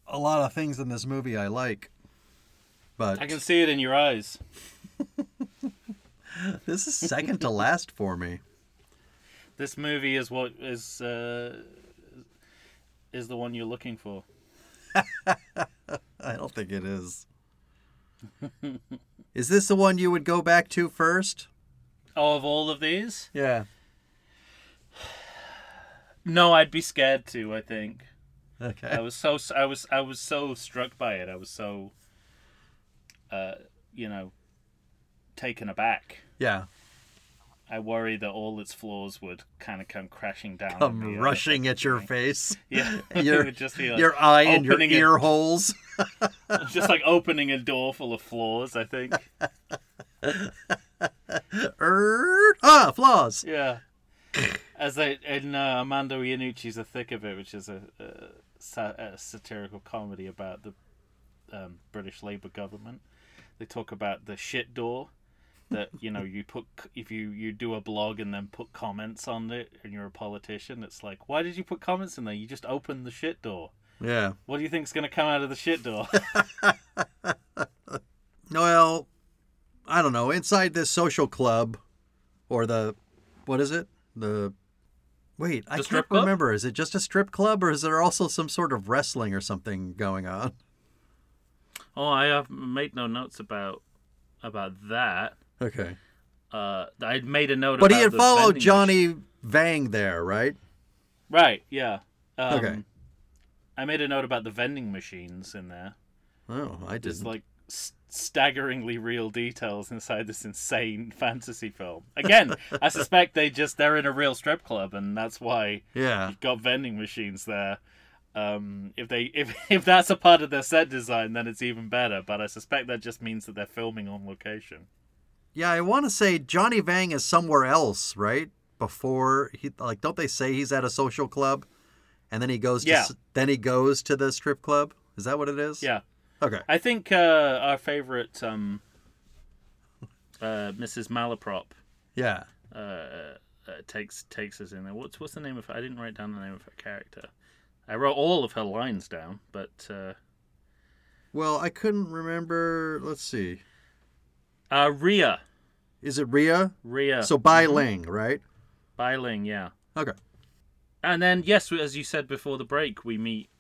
a lot of things in this movie I like. But I can see it in your eyes. this is second to last for me. This movie is what is uh, is the one you're looking for. I don't think it is. Is this the one you would go back to first? Oh, of all of these? Yeah. No, I'd be scared to. I think. Okay. I was so I was I was so struck by it. I was so, uh, you know, taken aback. Yeah. I worry that all its flaws would kind of come crashing down. Come rushing at your face. Yeah, Your- just like Your eye and your opening a- ear holes. just like opening a door full of flaws. I think. Er, ah, flaws. Yeah. As they in uh, Armando Iannucci's The Thick of It, which is a, a, a satirical comedy about the um, British Labour government, they talk about the shit door. That you know, you put if you you do a blog and then put comments on it, and you're a politician. It's like, why did you put comments in there? You just opened the shit door. Yeah. What do you think's going to come out of the shit door? Well, I don't know. Inside this social club, or the, what is it? The, wait, I The can't strip club? remember. Is it just a strip club, or is there also some sort of wrestling or something going on? oh, I have made no notes about about that. Okay. Uh, I made a note. But about he had the followed Johnny Vang there, right? Right, yeah. Um, Okay. I made a note about the vending machines in there. Oh, I didn't. like s- staggeringly real details inside this insane fantasy film. Again, I suspect they just they're in a real strip club and that's why yeah. you've got vending machines there. Um, if they if if that's a part of their set design, then it's even better. But I suspect that just means that they're filming on location. Yeah, I want to say Johnny Vang is somewhere else, right? Before he like, don't they say he's at a social club, and then he goes to Yeah. s- then he goes to the strip club? Is that what it is? Yeah. Okay. I think uh, our favorite um, uh, Mrs. Malaprop Yeah. uh, uh, takes takes us in there. What's what's the name of? I didn't write down the name of her character. I wrote all of her lines down, but uh, Well, I couldn't remember. Let's see. Uh, Ria, Is it Ria? Ria. So Bai Ling, right? Bai Ling, yeah. Okay. And then yes, as you said before the break, we meet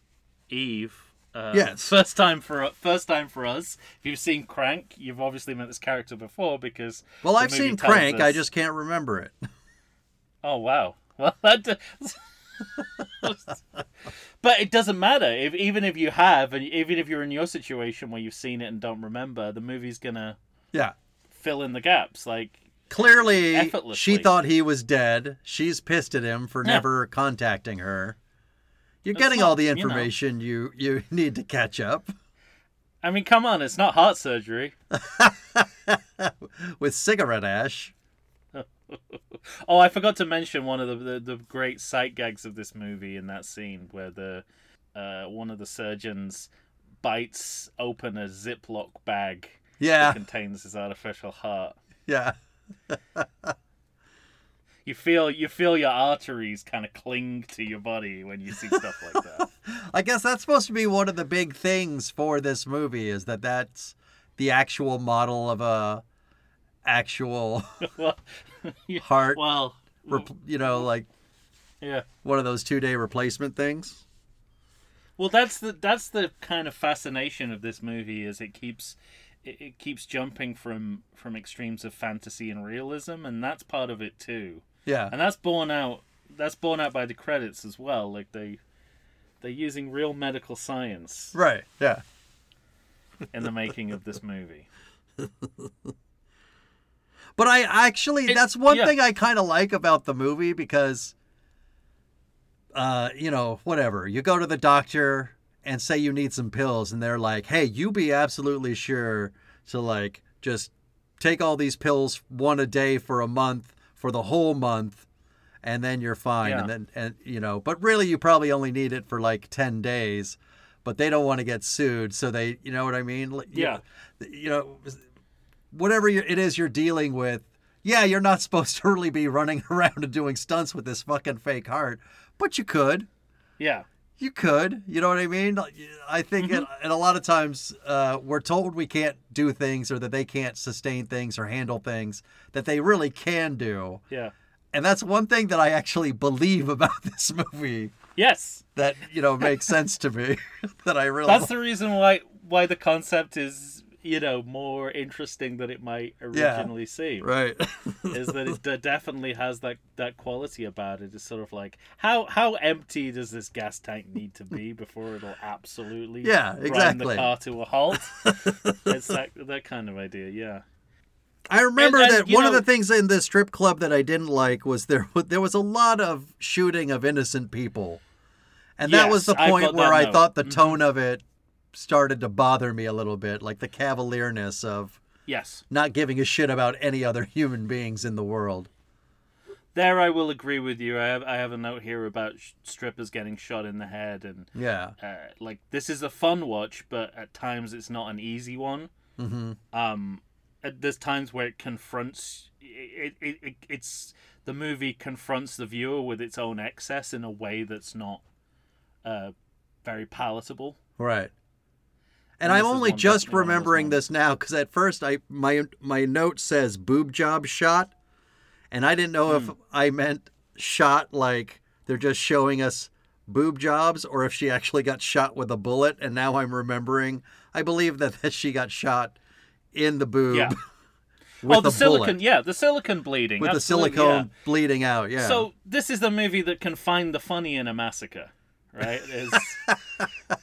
Eve. Uh, Yes. First time for first time for us. If you've seen Crank, you've obviously met this character before because. Well, I've seen Crank. I just can't remember it. Oh wow. Well, that. does- but it doesn't matter. If even if you have, and even if you're in your situation where you've seen it and don't remember, the movie's gonna Yeah. fill in the gaps. Like Clearly, she thought he was dead. She's pissed at him for Yeah. never contacting her. You're It's getting not- all the you know. information you, you need to catch up I mean, come on, it's not heart surgery. with cigarette ash. Oh, I forgot to mention one of the, the, the great sight gags of this movie in that scene where the uh, one of the surgeons bites open a Ziploc bag Yeah, that contains his artificial heart. yeah. You feel you feel your arteries kind of cling to your body when you see stuff like that. I guess that's supposed to be one of the big things for this movie is that that's the actual model of a actual well, yeah, heart, well, rep- you know, like yeah. one of those two day replacement things. Well, that's the that's the kind of fascination of this movie is it keeps it, it keeps jumping from from extremes of fantasy and realism, and that's part of it too. Yeah. And that's borne out that's borne out by the credits as well. Like they they're using real medical science. Right. Yeah. in the making of this movie. But I actually, It- that's one yeah. thing I kind of like about the movie because, uh, you know, whatever. You go to the doctor and say you need some pills, and they're like, hey, you be absolutely sure to, like, just take all these pills one a day for a month, for the whole month, and then you're fine. Yeah. And then, and, you know, but really you probably only need it for like 10 days. But they don't want to get sued, so they, you know what I mean? You Yeah. you know, whatever it is you're dealing with, yeah, you're not supposed to really be running around and doing stunts with this fucking fake heart, but you could. Yeah. You could. You know what I mean? I think, it, and a lot of times uh, we're told we can't do things or that they can't sustain things or handle things that they really can do. Yeah. And that's one thing that I actually believe about this movie Yes. that, you know, makes sense to me. that I really That's the reason why why the concept is, you know, more interesting than it might Yeah. originally seem. Right. is that it d- definitely has that that quality about it. It's sort of like how how empty does this gas tank need to be before it'll absolutely Yeah, exactly. the car to a halt? it's that that kind of idea, yeah. I remember And- and, that one of the things in this strip club that I didn't like was there there was a lot of shooting of innocent people. And that was the point got where I note. thought the Mhm. tone of it started to bother me a little bit, like the cavalierness of Yes, not giving a shit about any other human beings in the world. there I will agree with you. I have I have a note here about sh- strippers getting shot in the head and Yeah. uh, like this is a fun watch, but at times it's not an easy one. hmm um there's times where it confronts it, it, it it's the movie confronts the viewer with its own excess in a way that's not uh very palatable Right. And And I'm only just definitely one of those remembering this now because at first I my my note says boob job shot, and I didn't know Hmm. if I meant shot like they're just showing us boob jobs or if she actually got shot with a bullet. And now I'm remembering. I believe that, that she got shot in the boob Yeah. with oh the silicon bullet, yeah the silicon bleeding with the silicone yeah. bleeding out. Yeah. so this is the movie that can find the funny in a massacre right it's,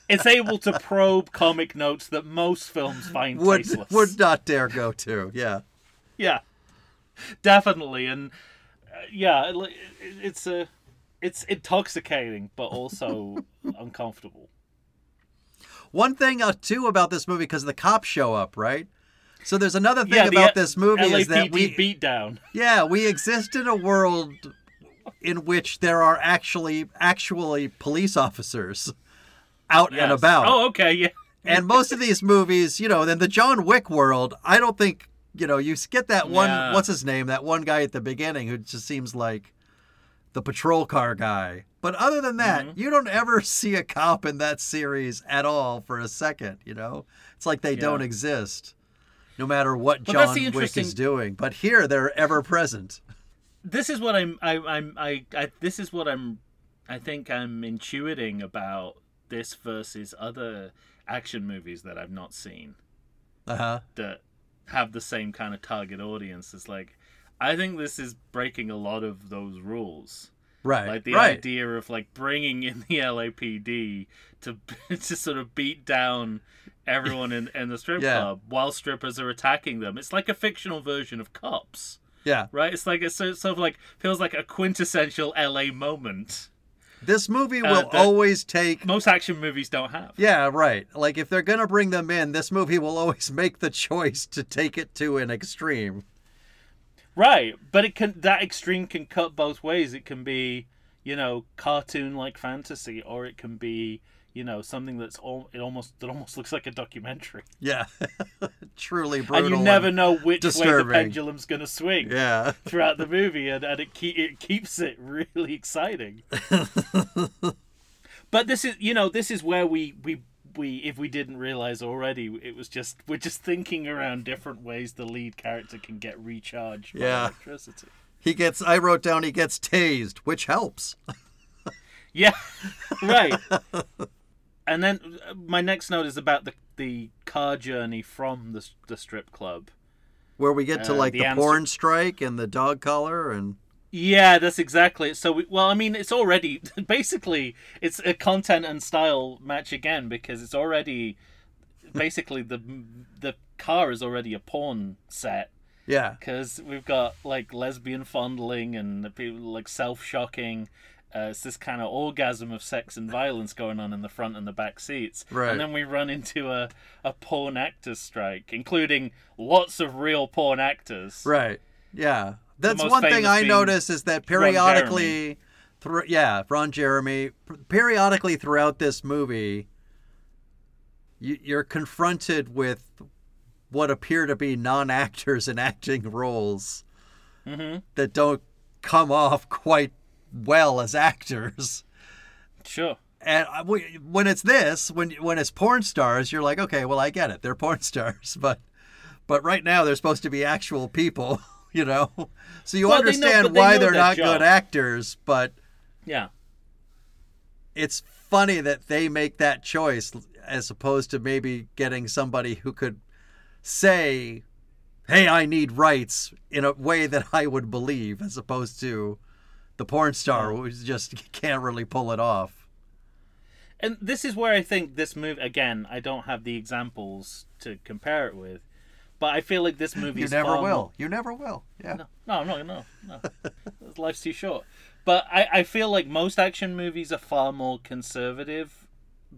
it's able to probe comic notes that most films find would tasteless would not dare go to. Yeah. Yeah, definitely, and uh, yeah, it, it- it's a, it's intoxicating, but also uncomfortable. One thing uh, too about this movie because the cops show up, right? So there's another thing yeah, about A- this movie is that we beat down. yeah we exist in a world in which there are actually actually police officers out and about. Oh, okay, yeah, And most of these movies, you know, in the John Wick world, I don't think you know you get that one. Yeah. What's his name? That one guy at the beginning who just seems like the patrol car guy. But other than that, Mm-hmm. you don't ever see a cop in that series at all for a second. You know, it's like they don't exist, no matter what Well, John Wick is doing. But here, they're ever present. This is what I'm, I, I'm, I, I, this is what I'm, I think I'm intuiting about this versus other action movies that I've not seen. Uh huh. that have the same kind of target audience. It's like I think this is breaking a lot of those rules. Right. Like the right. idea of like bringing in the LAPD to to sort of beat down everyone in, in the strip Yeah. club while strippers are attacking them. It's like a fictional version of cops, Yeah. right? It's like it's sort of like feels like a quintessential LA moment. This movie Uh, will the- always take Most action movies don't have. Yeah, right. Like if they're gonna bring them in, this movie will always make the choice to take it to an extreme. Right, but it can that extreme can cut both ways. It can be, you know, cartoon like fantasy, or it can be, you know, something that's all it almost that almost looks like a documentary, Yeah, truly brutal. and you never know which way the pendulum's gonna swing Yeah, throughout the movie, and, and it keep, it keeps it really exciting. but this is, you know, this is where we we we if we didn't realize already, it was just we're just thinking around different ways the lead character can get recharged by Yeah. electricity. he gets. I wrote down he gets tased, which helps. Yeah, right. And then uh, my next note is about the the car journey from the the strip club. Where we get to Uh, like the the, answer- porn strike and the dog collar and Yeah, that's exactly it. So, we, well, I mean, it's already basically it's a content and style match again because it's already basically the the car is already a porn set Yeah. because we've got like lesbian fondling and the people like self shocking. Uh, it's this kind of orgasm of sex and violence going on in the front and the back seats. Right. And then we run into a, a porn actors strike, including lots of real porn actors. Right. Yeah. That's one thing I notice is that periodically, thro- yeah, Ron Jeremy, periodically throughout this movie, you, you're confronted with what appear to be non-actors in acting roles hmm that don't come off quite well as actors. Sure. And uh, when it's this, when when it's porn stars, you're like, okay, well, I get it. They're porn stars, but but right now they're supposed to be actual people, you know. So you Well, they know- understand they why they're not job. good actors, but Yeah. it's funny that they make that choice as opposed to maybe getting somebody who could say, "Hey, I need rights" in a way that I would believe, as opposed to the porn star who just can't really pull it off. And this is where I think this movie again. I don't have the examples to compare it with, but I feel like this movie You is never far will. more- You never will. Yeah. No, no, no, no, no. Life's too short. But I, I feel like most action movies are far more conservative.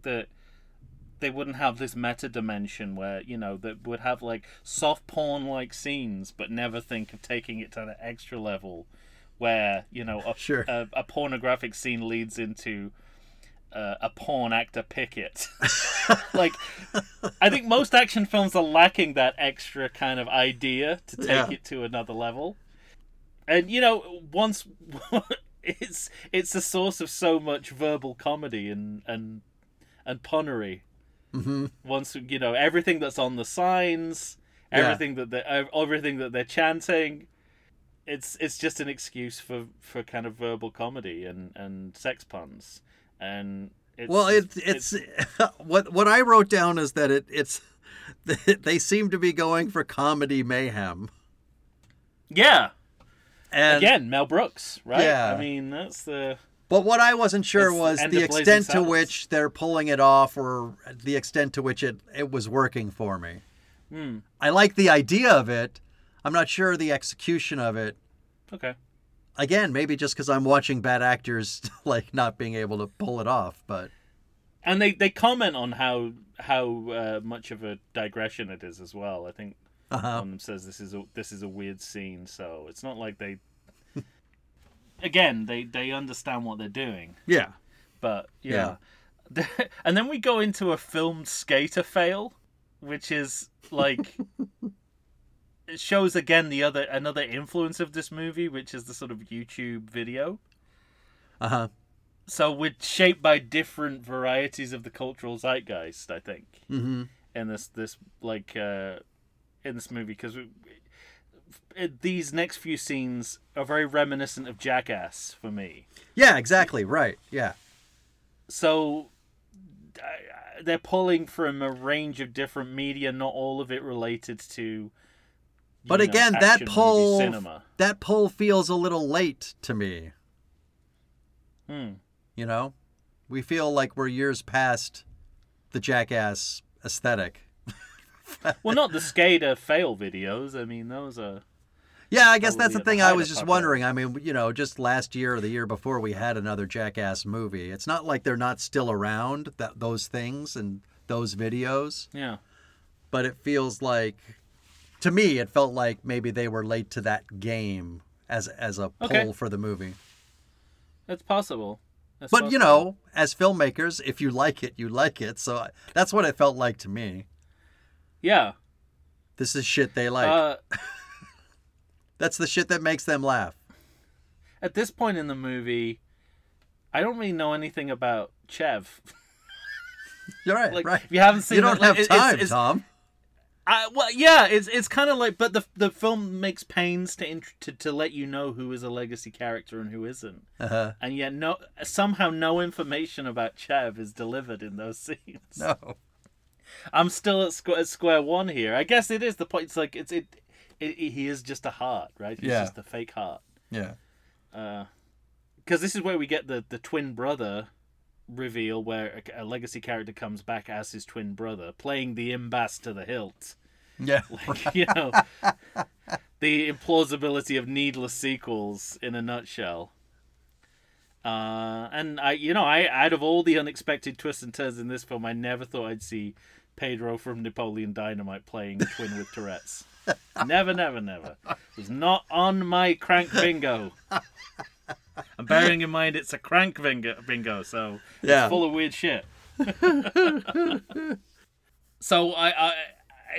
That they wouldn't have this meta dimension where you know that would have like soft porn like scenes, but never think of taking it to the extra level, where you know a, Sure. a, a pornographic scene leads into uh, a porn actor picket. like, I think most action films are lacking that extra kind of idea to take Yeah. it to another level. And you know, once it's it's a source of so much verbal comedy and and and punnery. hmm Once you know everything that's on the signs, Yeah. everything that they everything that they're chanting, it's it's just an excuse for for kind of verbal comedy and and sex puns. And it's, Well, it, it's, what what I wrote down is that it it's they seem to be going for comedy mayhem. yeah. And Again, Mel Brooks, right? Yeah. I mean, that's the But what I wasn't sure was the extent to which they're pulling it off, or the extent to which it it was working for me. hmm. I like the idea of it. I'm not sure the execution of it. Okay. Again, maybe just because I'm watching bad actors like not being able to pull it off. But And they, they comment on how how uh, much of a digression it is as well. I think uh one of them says this is a this is a weird scene, so it's not like they. Again, they they understand what they're doing, yeah, but yeah. and then we go into a filmed skater fail, which is like. It shows again the other another influence of this movie, which is the sort of YouTube video. uh huh, So we're shaped by different varieties of the cultural zeitgeist, I think, mm-hmm. in this this like uh, in this movie because these next few scenes are very reminiscent of Jackass for me. yeah, exactly, right, yeah, So they're pulling from a range of different media, not all of it related to. But know, again, that action movie pull cinema. that pull feels a little late to me. Hmm. You know, we feel like we're years past the jackass aesthetic. Well, not the skater fail videos. I mean, those are. Yeah, I guess that's the at the thing I was just wondering. I mean, you know, just last year or the year before, we had another Jackass movie. It's not like they're not still around, that those things and those videos, Yeah. but it feels like, to me, it felt like maybe they were late to that game as as a Okay. for the movie. That's possible. That's But you know, as filmmakers, if you like it, you like it. So I- that's what it felt like to me. Yeah. This is shit they like. Uh, that's the shit that makes them laugh. at this point in the movie, I don't really know anything about Chev. You're right, Like, right. if you haven't seen, it. You don't it, like, have it's- time, it's- Tom. I, well, yeah, it's it's kind of like, but the the film makes pains to, int- to to let you know who is a legacy character and who isn't, Uh-huh. and yet no somehow no information about Chev is delivered in those scenes. No. I'm still at, squ- at square one here. I guess it is the point. It's like it's it, it, it- he is just a heart, right? He's Yeah. just a fake heart. Yeah. because this is where we get the the twin brother reveal where a, a legacy character comes back as his twin brother, playing the imbas to the hilt. Yeah. Like, you know, the implausibility of needless sequels in a nutshell. Uh, and I, you know, I out of all the unexpected twists and turns in this film, I never thought I'd see Pedro from Napoleon Dynamite playing twin with Tourette's. never, never, never. It was not on my crank bingo. And bearing in mind it's a crank bingo, bingo so Yeah. it's full of weird shit. so I, I, I-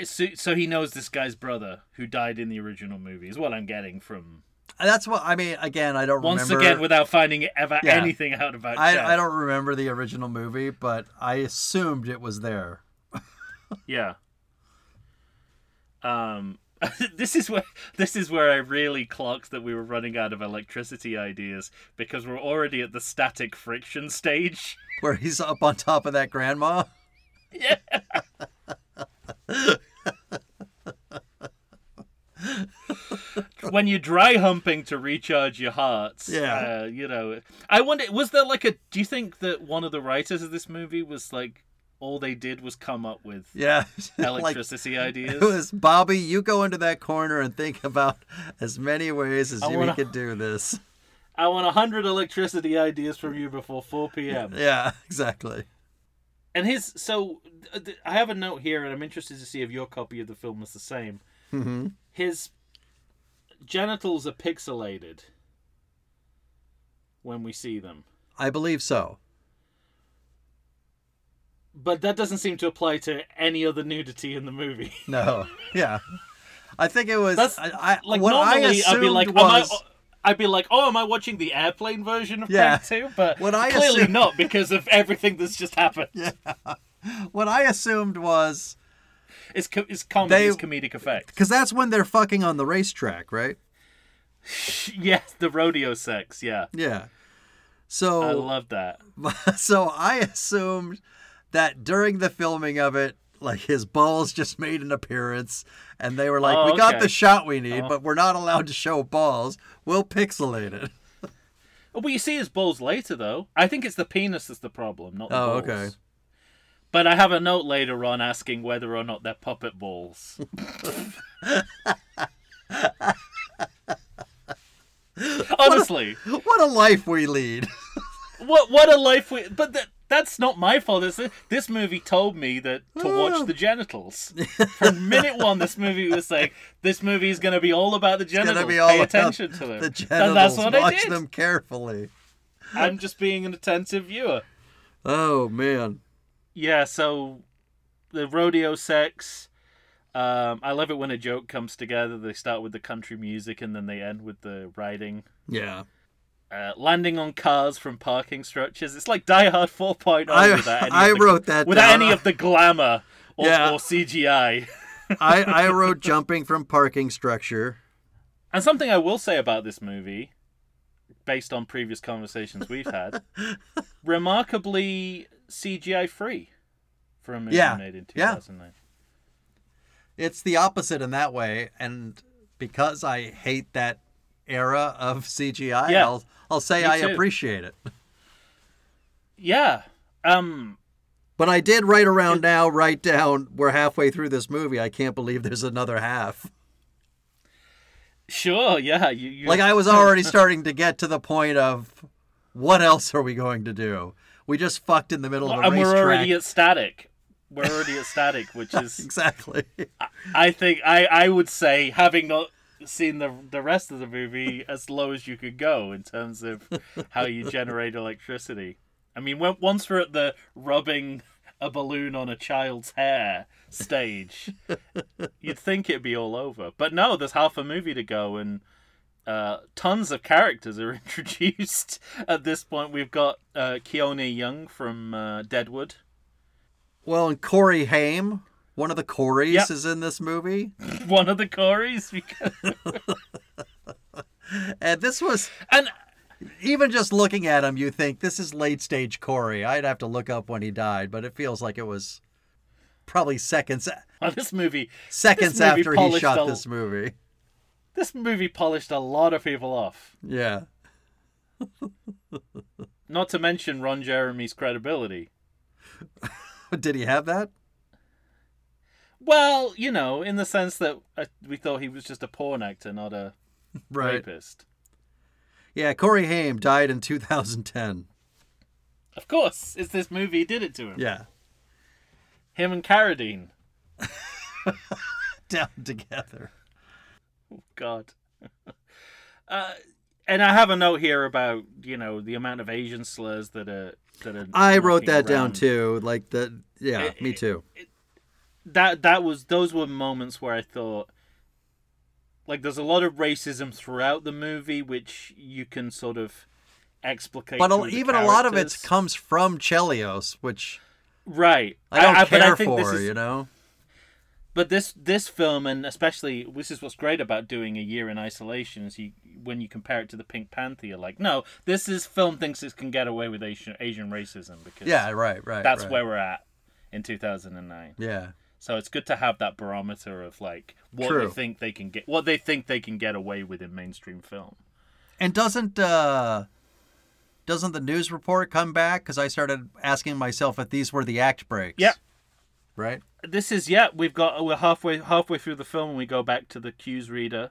so, so he knows this guy's brother who died in the original movie is what I'm getting from That's what I mean. Again, I don't once remember. again without finding ever Yeah. anything out about. I, I don't remember the original movie, but I assumed it was there. Yeah. Um, this is where this is where I really clocked that we were running out of electricity ideas because we're already at the static friction stage. Where he's up on top of that grandma. Yeah. when you're dry humping to recharge your hearts, Yeah. uh, you know. I wonder, was there like a? Do you think that one of the writers of this movie was like all they did was come up with Yeah. like electricity ideas? it was Bobby. You go into that corner and think about as many ways as I we wanna- could do this. I want a hundred electricity ideas from you before four p.m. Yeah, exactly. And his so uh, I have a note here, and I'm interested to see if your copy of the film is the same. hmm His genitals are pixelated when we see them, I believe so. But that doesn't seem to apply to any other nudity in the movie. No. Yeah. I think it was. That's I, I, like what I normally assumed I'd be like, was. am I? I'd be like, oh, am I watching the airplane version of Yeah. 2? But What I clearly assume- not because of everything that's just happened. Yeah. What I assumed was It's, co- it's comedy, They- it's comedic effect. because that's when they're fucking on the racetrack, right? yes, the rodeo sex, yeah. Yeah. So. I love that. so I assumed that during the filming of it, like his balls just made an appearance, and they were like, Oh, "We got okay. the shot we need, Oh. but we're not allowed to show balls. We'll pixelate it." Oh, but you see his balls later, though. I think it's the penis that's the problem, not the Oh, balls. okay. But I have a note later on asking whether or not they're puppet balls. Honestly, What a life we lead. what what a life we. But that that's not my fault. This this movie told me that to watch the genitals. From minute one, this movie was saying this movie is going to be all about the genitals. Be all Pay about attention to them. the and genitals. that's what I Watch did. them carefully. I'm just being an attentive viewer. Oh man. Yeah, so the rodeo sex. Um, I love it when a joke comes together. They start with the country music and then they end with the riding. Yeah. Uh, landing on cars from parking structures. It's like Die Hard 4.0 I without any, I the, wrote that without down. any of the glamour or, Yeah. or CGI. I I wrote jumping from parking structure. And something I will say about this movie, based on previous conversations we've had, remarkably CGI free for a movie Yeah, made in yeah. 2009. It's the opposite in that way, and because I hate that era of CGI, Yeah. I'll I'll say I too. appreciate it. Yeah. Um, But I did right around now write down we're halfway through this movie. I can't believe there's another half. Sure, yeah. You, Like I was already starting to get to the point of what else are we going to do? We just fucked in the middle of a and we're already at static. We're already at static, which is, exactly. I think, I, I would say, having not seen the the rest of the movie, as low as you could go in terms of how you generate electricity. I mean, when, once we're at the rubbing a balloon on a child's hair stage, you'd think it'd be all over. But no, there's half a movie to go, and uh, tons of characters are introduced at this point. We've got uh, Keone Young from uh, Deadwood. Well, and Corey Haim, one of the Coreys, Yep. is in this movie, one of the Coreys. Because... and this was And even just looking at him, you think this is late stage Corey. I'd have to look up when he died, but it feels like it was probably seconds well, oh, this movie, seconds movie after he shot a- this movie. this movie polished a lot of people off. Yeah. not to mention Ron Jeremy's credibility. Did he have that? Well, you know, in the sense that uh, we thought he was just a porn actor, not a rapist. Yeah, Corey Haim died in 2010. Of course, it's this movie did it to him. Yeah. Him and Carradine. Down together. Oh, God. uh, and I have a note here about you know the amount of Asian slurs that are that are. I wrote that down too. Like the yeah, It- me too. That that was those were moments where I thought, like, there's a lot of racism throughout the movie, which you can sort of explicate. But a- even a lot of it comes from Chelios, which right. I don't but care think this for, is- you know? But this this film, and especially this is what's great about doing a year in isolation, is you when you compare it to the Pink Panther, you're like, no, this is film thinks it can get away with Asian Asian racism because Yeah, right, right. that's right. where we're at in 2009. Yeah. So it's good to have that barometer of like what True. they think they can get, what they think they can get away with in mainstream film. And doesn't uh doesn't the news report come back cuz I started asking myself if these were the act breaks. Yeah. Right? This is yeah, we've got we're halfway halfway through the film and we go back to the cues reader.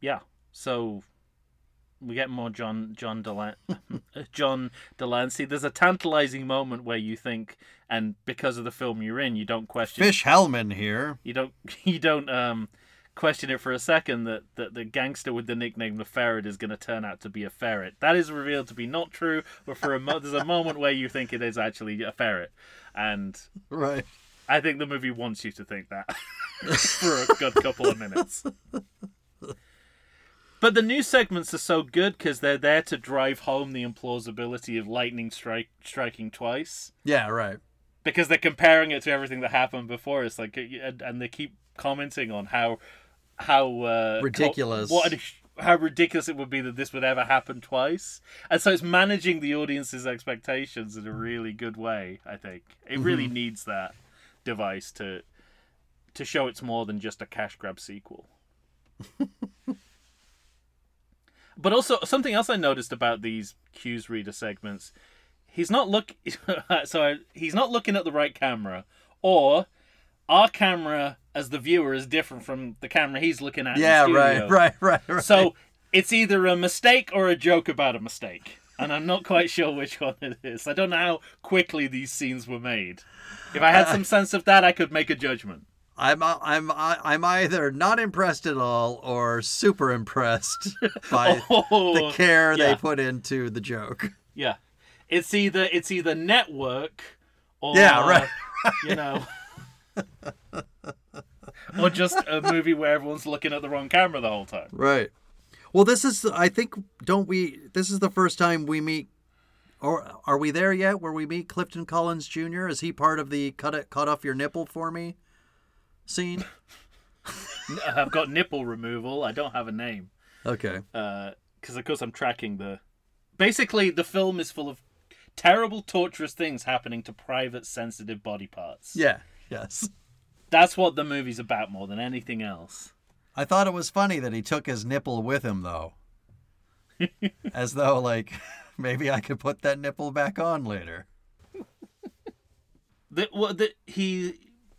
Yeah. So we get more John John Delan- John de Lancie. There's a tantalizing moment where you think and because of the film you're in, you don't question Fish Hellman here. you don't you don't um question it for a second that, that the gangster with the nickname the ferret is going to turn out to be a ferret. That is revealed to be not true, but for a mo- there's a moment where you think it is actually a ferret, and Right. I think the movie wants you to think that for a good couple of minutes. But the news segments are so good because they're there to drive home the implausibility of lightning strike striking twice Yeah, right. because they're comparing it to everything that happened before. It's like, and and they keep commenting on how how uh, Ridiculous. co- what how ridiculous it would be that this would ever happen twice. And so it's managing the audience's expectations in a really good way. I think it really Mm-hmm. needs that device to to show it's more than just a cash grab sequel. But also something else I noticed about these cues reader segments, he's not look so he's not looking at the right camera, or our camera as the viewer is different from the camera he's looking at. Yeah, right, right, right, right. So it's either a mistake or a joke about a mistake, and I'm not quite sure which one it is. I don't know how quickly these scenes were made. If I had uh, some sense of that, I could make a judgment. I'm uh, I'm uh, I'm either not impressed at all or super impressed by Oh, the care yeah. they put into the joke. Yeah, it's either it's either network or Yeah, right. Uh, you know, or just a movie where everyone's looking at the wrong camera the whole time. Right. Well, this is I think don't we this is the first time we meet or are we there yet where we meet Clifton Collins Jr. Is he part of the cut it cut off your nipple for me scene? I've got nipple removal. I don't have a name Okay. Uh, because of course I'm tracking the. Basically, the film is full of terrible, torturous things happening to private, sensitive body parts. Yeah. Yes. That's what the movie's about more than anything else. I thought it was funny that he took his nipple with him though. As though like maybe I could put that nipple back on later. The, well, the, he.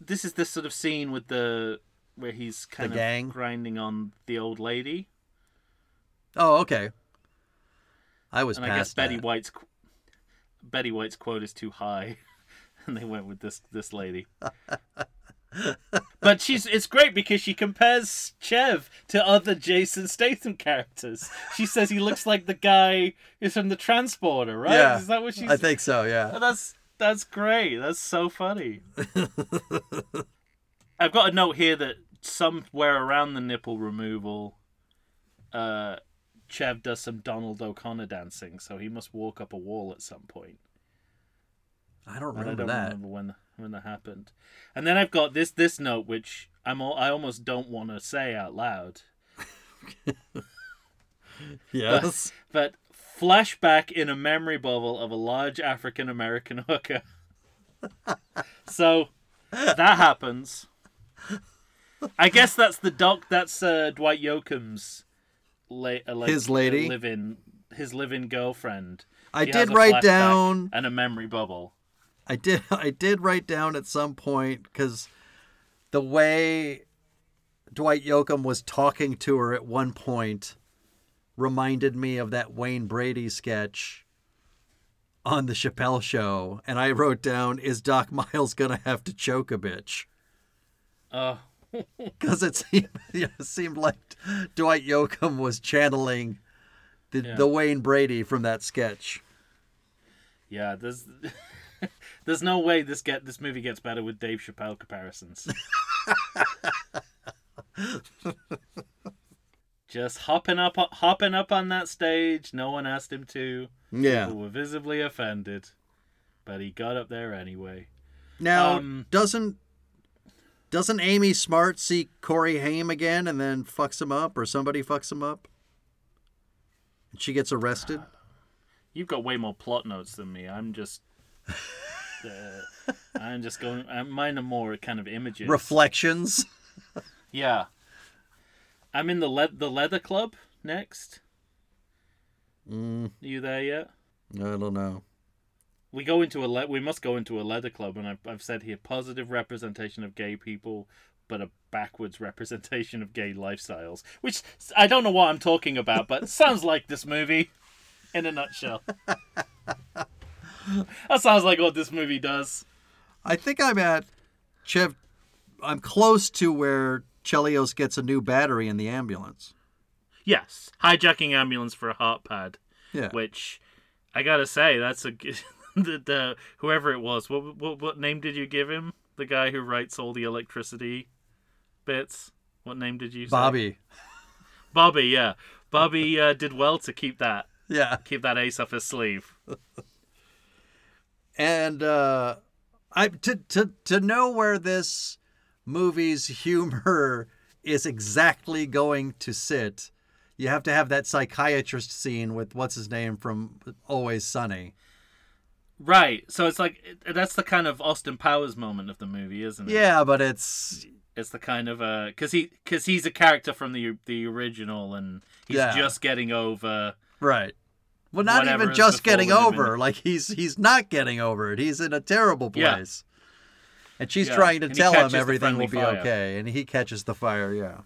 This is the sort of scene with the where he's kind of gang? grinding on the old lady, Oh, okay. I was and I guess Betty that. White's Betty White's quote is too high, and they went with this this lady. but she's it's great because she compares Chev to other Jason Statham characters. She says he looks like the guy who's from the Transporter, right? Yeah, Is that what she's? I think so, yeah. That's that's great. That's so funny. I've got a note here that somewhere around the nipple removal, uh, Chev does some Donald O'Connor dancing, so he must walk up a wall at some point. I don't And I remember don't that. remember when when that happened. And then I've got this this note which I'm al- I almost don't want to say out loud. Yes. But flashback in a memory bubble of a large African American hooker. so that happens. I guess that's the doc. That's uh, Dwight Yoakam's la- uh, like, His lady? live-in his live-in girlfriend. I She did write down. and a memory bubble. I did. I did write down at some point because the way Dwight Yoakam was talking to her at one point reminded me of that Wayne Brady sketch on the Chappelle Show, and I wrote down, "Is Doc Miles gonna have to choke a bitch?" Uh. Oh, Because it seemed it seemed like Dwight Yoakam was channeling the Yeah. the Wayne Brady from that sketch. yeah. There's there's no way this get this movie gets better with Dave Chappelle comparisons. Just hopping up, hopping up on that stage. No one asked him to. Yeah. People were visibly offended, but he got up there anyway. Now, Um, doesn't doesn't Amy Smart see Corey Haim again and then fucks him up, or somebody fucks him up? And she gets arrested. You've got way more plot notes than me. I'm just. Uh, I'm just going. Mine are more kind of images. Reflections. Yeah. I'm in the le- the leather club next. Mm, Are you there yet? I don't know. We go into a le- we must go into a leather club, and I've, I've said here positive representation of gay people, but a backwards representation of gay lifestyles. Which I don't know what I'm talking about, but sounds like this movie, in a nutshell. that sounds like what this movie does. I think I'm at Chev. I'm close to where Chelios gets a new battery in the ambulance. Yes, hijacking ambulance for a heart pad. Yeah. which I gotta say that's a the, the whoever it was. What, what what name did you give him? The guy who writes all the electricity bits. What name did you say? Bobby. Bobby, yeah. Bobby uh, did well to keep that Yeah. keep that ace off his sleeve. and uh, I to to to know where this movie's humor is exactly going to sit, you have to have that psychiatrist scene with what's his name from Always Sunny. Right. So it's like that's the kind of Austin Powers moment of the movie, isn't it? Yeah, but it's It's the kind of uh, because he because he's a character from the the original, and he's Yeah. just getting over. right. Well, not even just getting over. Like he's he's not getting over it. He's in a terrible Yeah. place. And she's Yeah, trying to and tell him everything will be fire. okay, and he catches the fire. Yeah.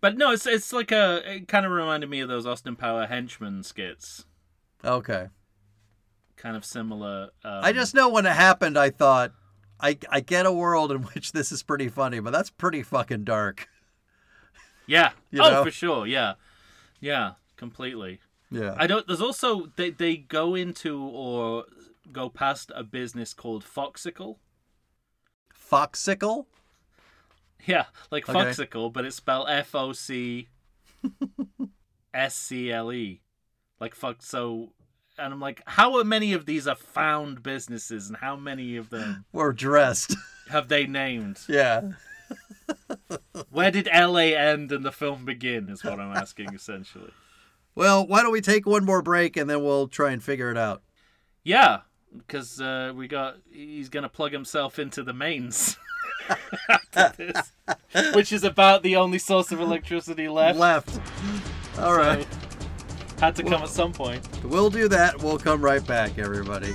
But no, it's it's like a it kind of reminded me of those Austin Power henchman skits. Okay. Kind of similar. Um, I just know when it happened, I thought, I I get a world in which this is pretty funny, but that's pretty fucking dark. yeah. you oh, know? for sure. Yeah, yeah, completely. Yeah. I don't. There's also they they go into or go past a business called Foxicle. Foxicle? Yeah, like Okay. Foxicle, but it's spelled F O C S C L E. Like fuck. So, and I'm like, how many of these are found businesses, and how many of them We're dressed. have they named? yeah. Where did LA end and the film begin? Is what I'm asking essentially. Well, why don't we take one more break and then we'll try and figure it out. Yeah, because uh, we got he's gonna plug himself into the mains. after this, which is about the only source of electricity left. Left. All right. So, had to come at some point. We'll do that. We'll come right back, everybody.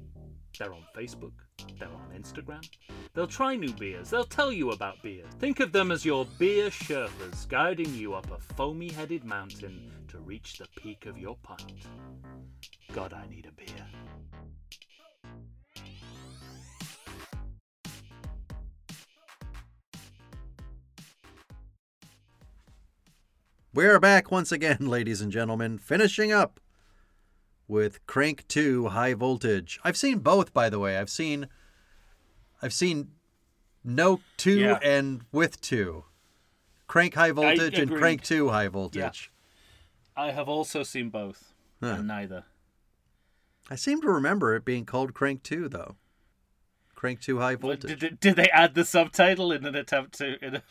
They're on Facebook. They're on Instagram. They'll try new beers. They'll tell you about beer. Think of them as your beer Sherpas guiding you up a foamy headed mountain to reach the peak of your pint. God, I need a beer. We're back once again, ladies and gentlemen, finishing up with Crank 2 High Voltage. I've seen both by the way. I've seen I've seen No 2 Yeah. and with 2. Crank High Voltage and. Crank 2 High Voltage. I have also seen both, Huh. and neither. I seem to remember it being called Crank 2 though. Crank 2 High Voltage. did, did they add the subtitle in an attempt to in a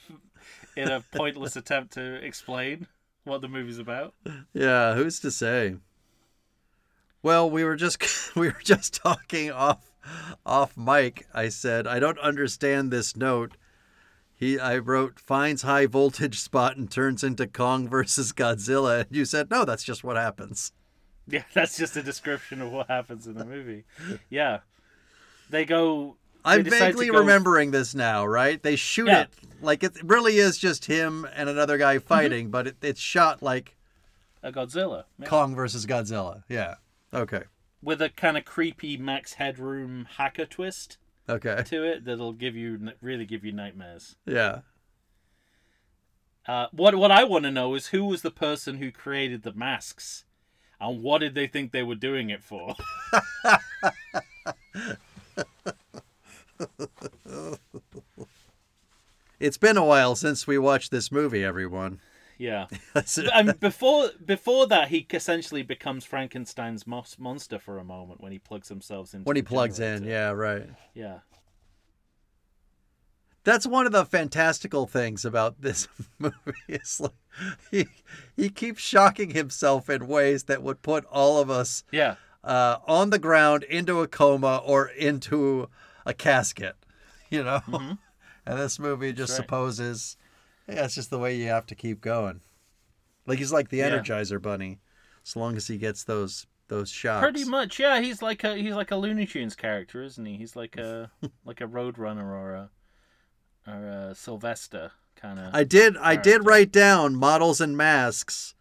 in a pointless attempt to explain what the movie's about? Yeah, who's to say? Well, we were just we were just talking off off mic. I said, I don't understand this note. He I wrote finds high voltage spot and turns into Kong versus Godzilla. And you said, No, that's just what happens. Yeah, that's just a description of what happens in the movie. Yeah, they go. they I'm vaguely go- remembering this now, right? They shoot Yeah. it like it really is just him and another guy Mm-hmm. fighting, but it, it's shot like a Godzilla yeah. Kong versus Godzilla. Yeah. Okay. with a kind of creepy Max Headroom hacker twist Okay. to it that'll give you really give you nightmares. Yeah. Uh, what what I want to know is who was the person who created the masks, and what did they think they were doing it for? It's been a while since we watched this movie, everyone. Yeah, and before before that he essentially becomes Frankenstein's monster for a moment when he plugs himself into when he plugs in, yeah, right. yeah. That's one of the fantastical things about this movie. It's like he he keeps shocking himself in ways that would put all of us Yeah, uh, on the ground into a coma or into a casket, you know. And this movie just Mm-hmm. Right. supposes, yeah, it's just the way you have to keep going. Like he's like the Yeah. Energizer Bunny, as long as he gets those those shots. pretty much. Yeah, he's like a he's like a Looney Tunes character, isn't he? He's like a like a Roadrunner or a or a Sylvester kind of. I did I did write down models and masks.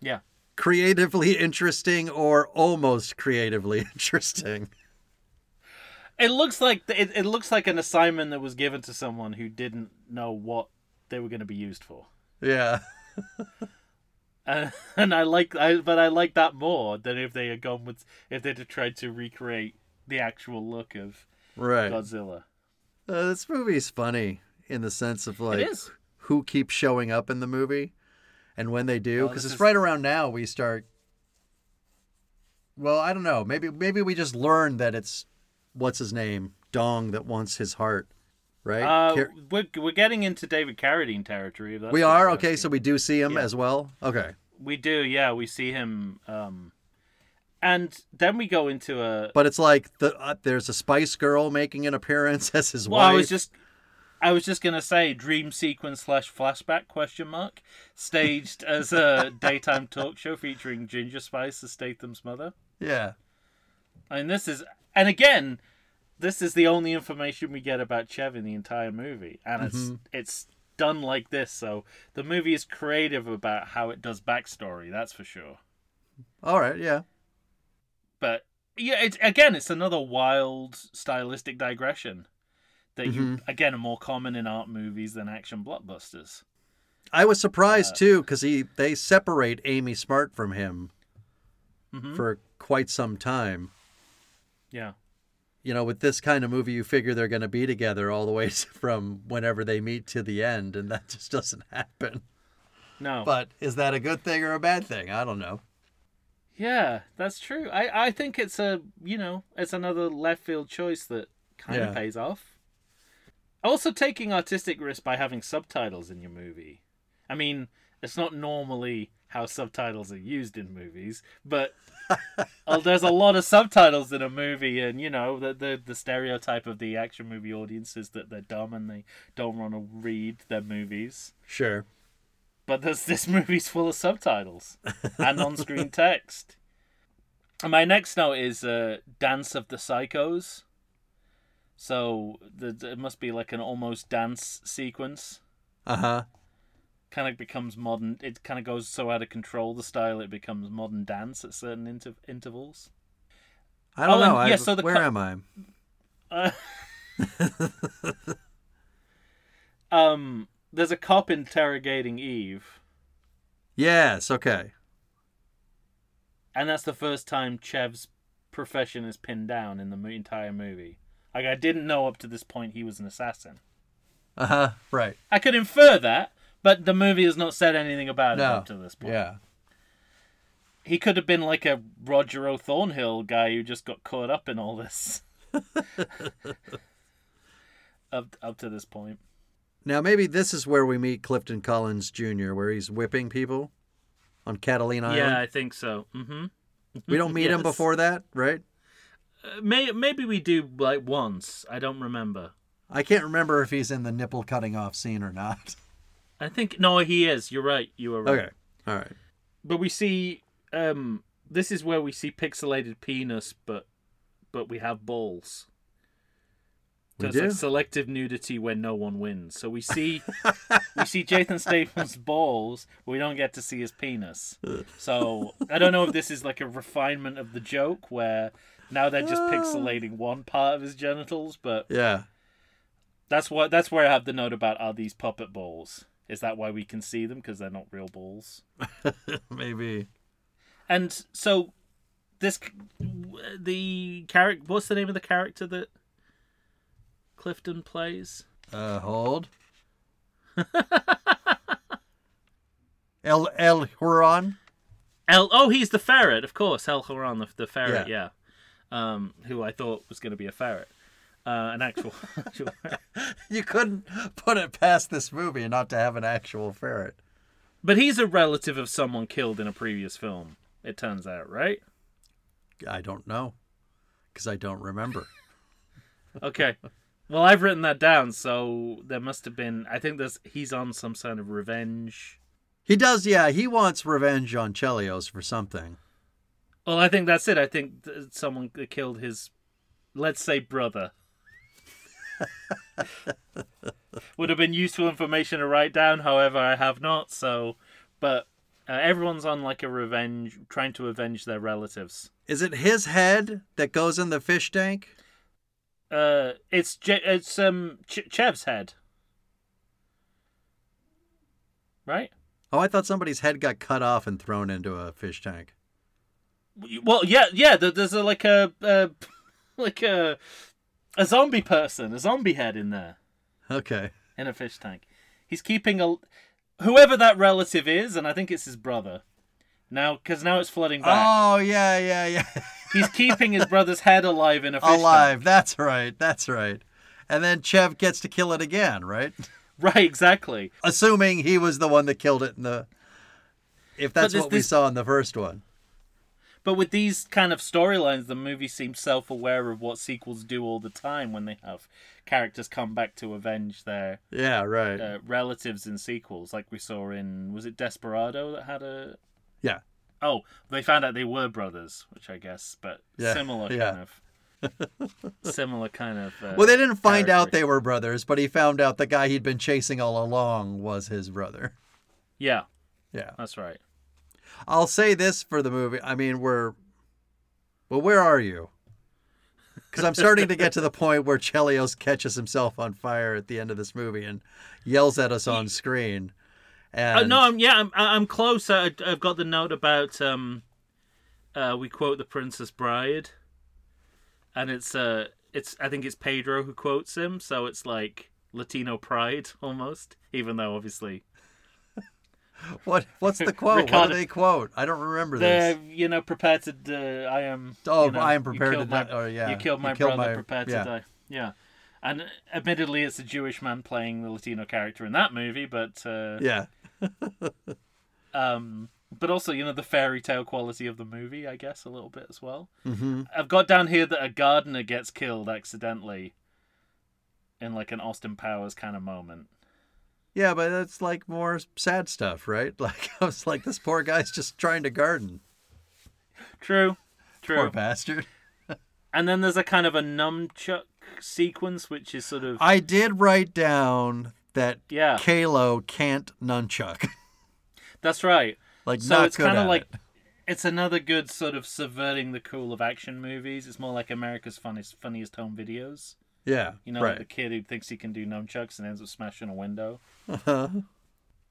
Yeah. Creatively interesting or almost creatively interesting. It looks like it, it looks like an assignment that was given to someone who didn't know what they were going to be used for. Yeah. Uh, and I like I but I like that more than if they had gone with if they'd have tried to recreate the actual look of Right. Godzilla. Uh, this movie's funny in the sense of like who keeps showing up in the movie and when they do because this it's is- right around now we start well i don't know maybe maybe we just learned that it's what's his name dong that wants his heart right Uh, Car- we're, we're getting into David Carradine territory. we are okay so we do see him Yeah. as well okay We do, yeah. We see him, um, and then we go into a. but it's like the uh, there's a spice girl making an appearance as his Well, wife I was just, I was just gonna say dream sequence slash flashback question mark staged as a daytime talk show featuring Ginger Spice as Statham's mother. yeah I mean, this is, and again, this is the only information we get about Chev in the entire movie, and it's Mm-hmm. it's done like this. So the movie is creative about how it does backstory. That's for sure. all right yeah but yeah, it's again, it's another wild stylistic digression that you Mm-hmm. again are more common in art movies than action blockbusters. i was surprised Uh, too because he they separate amy smart from him Mhm. for quite some time Yeah, you know, with this kind of movie, you figure they're going to be together all the way from whenever they meet to the end, and that just doesn't happen. no, But is that a good thing or a bad thing? I don't know. yeah, that's true. I I think it's a you know it's another left field choice that kind of pays off. Also, taking artistic risk by having subtitles in your movie. I mean, it's not normally how subtitles are used in movies, but oh, there's a lot of subtitles in a movie, and you know the, the the stereotype of the action movie audience is that they're dumb and they don't want to read their movies. Sure. But this this movie's full of subtitles and on-screen text. And my next note is uh, "Dance of the Psychos." So the, it must be like an almost dance sequence. Uh huh. Kind of becomes modern. It kind of goes so out of control. The style it becomes modern dance at certain inter- intervals. I don't Oh, and- know. I, yeah, so the where am I? Uh, um, there's a cop interrogating Eve, Yes. Okay. and that's the first time Chev's profession is pinned down in the entire movie. Like I didn't know up to this point he was an assassin. Uh huh. Right. I could infer that, but the movie has not said anything about it up to this point. Yeah. He could have been like a Roger O. Thornhill guy who just got caught up in all this. up up to this point. Now maybe this is where we meet Clifton Collins Jr., where he's whipping people on Catalina Island. Yeah, I think so. hmm We don't meet him before that, right? Uh, may, maybe we do like once. I don't remember. I can't remember if he's in the nipple cutting off scene or not. I think no, he is. You're right. You are right. Okay. All right. But we see um this is where we see pixelated penis, but but we have balls. We like selective nudity when no one wins. So we see we see Jason Statham's balls, but we don't get to see his penis. So I don't know if this is like a refinement of the joke where now they're just pixelating one part of his genitals, but Yeah. that's what that's where I have the note about are these puppet balls? Is that why we can see them because they're not real balls? Maybe. And so this the character what's the name of the character that Clifton plays? Uh, hold. El El Huron. El Oh, he's the ferret, of course. El Huron, the, the ferret, yeah. Um, who I thought was going to be a ferret. Uh, an actual. You couldn't put it past this movie not to have an actual ferret. But he's a relative of someone killed in a previous film, it turns out, right? I don't know, because I don't remember. Okay. Well, I've written that down, so there must have been. I think there's he's on some sort of revenge. He does, yeah. He wants revenge on Chelios for something. Well, I think that's it. I think someone killed his, let's say, brother. Would have been useful information to write down. However, I have not. So, but uh, everyone's on like a revenge, trying to avenge their relatives. Is it his head that goes in the fish tank? Uh, it's Je- it's um Ch- Chev's head, right? Oh, I thought somebody's head got cut off and thrown into a fish tank. Well, yeah, yeah. There's a like a, uh like a a zombie person, a zombie head in there. Okay. in a fish tank. He's keeping a whoever that relative is, and I think it's his brother. Now, because now it's flooding back. Oh, yeah, yeah, yeah. He's keeping his brother's head alive in a fish tank. Alive. tank. That's right. That's right. And then Chev gets to kill it again, right? Right, exactly. Assuming he was the one that killed it in the. If that's what we this- saw in the first one. But with these kind of storylines, the movie seems self-aware of what sequels do all the time when they have characters come back to avenge their Yeah, right. uh, relatives in sequels, like we saw in was it Desperado that had a yeah. oh they found out they were brothers, which I guess, but Yeah, similar yeah. kind of similar kind of. Uh, Well, they didn't find out they were brothers, but he found out the guy he'd been chasing all along was his brother. Yeah, Yeah. that's right. I'll say this for the movie. I mean, we're. Well, where are you? Because I'm starting to get to the point where Chelios catches himself on fire at the end of this movie and yells at us on screen. And Uh, no, I'm, yeah, I'm, I'm close. I, I've got the note about um, uh, we quote the Princess Bride, and it's uh, it's I think it's Pedro who quotes him, so it's like Latino pride almost, even though obviously what what's the quote? what do they quote? I don't remember this. you know prepared to. Uh, I am. Oh, you know, I am prepared to die. Oh, yeah. You killed You my killed brother. my- Prepared yeah. to die. Yeah. And admittedly, it's a Jewish man playing the Latino character in that movie, but uh, Yeah. um, but also you know the fairy tale quality of the movie, I guess a little bit as well. hmm I've got down here that a gardener gets killed accidentally in like an Austin Powers kind of moment. Yeah, but that's like more sad stuff, right? Like I was like, this poor guy's just trying to garden. True, True. Poor bastard. And then there's a kind of a nunchuck sequence, which is sort of I did write down that yeah, Kaylo can't nunchuck. that's right. like So not it's kind of like it. it's another good sort of subverting the cool of action movies. It's more like America's funniest funniest home videos. Yeah, You know, right. the kid who thinks he can do nunchucks and ends up smashing a window. Uh-huh.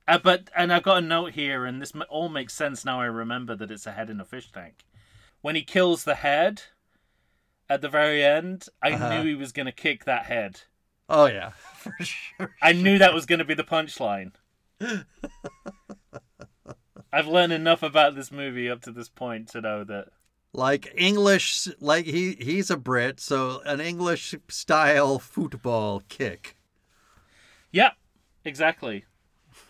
Uh, but and I've got a note here, and this all makes sense now. I remember that it's a head in a fish tank. When he kills the head at the very end, I Uh-huh. knew he was going to kick that head. Oh yeah, for sure. I knew that was going to be the punchline. I've learned enough about this movie up to this point to know that. Like English, like he he's a Brit, so an English style football kick. Yeah, exactly.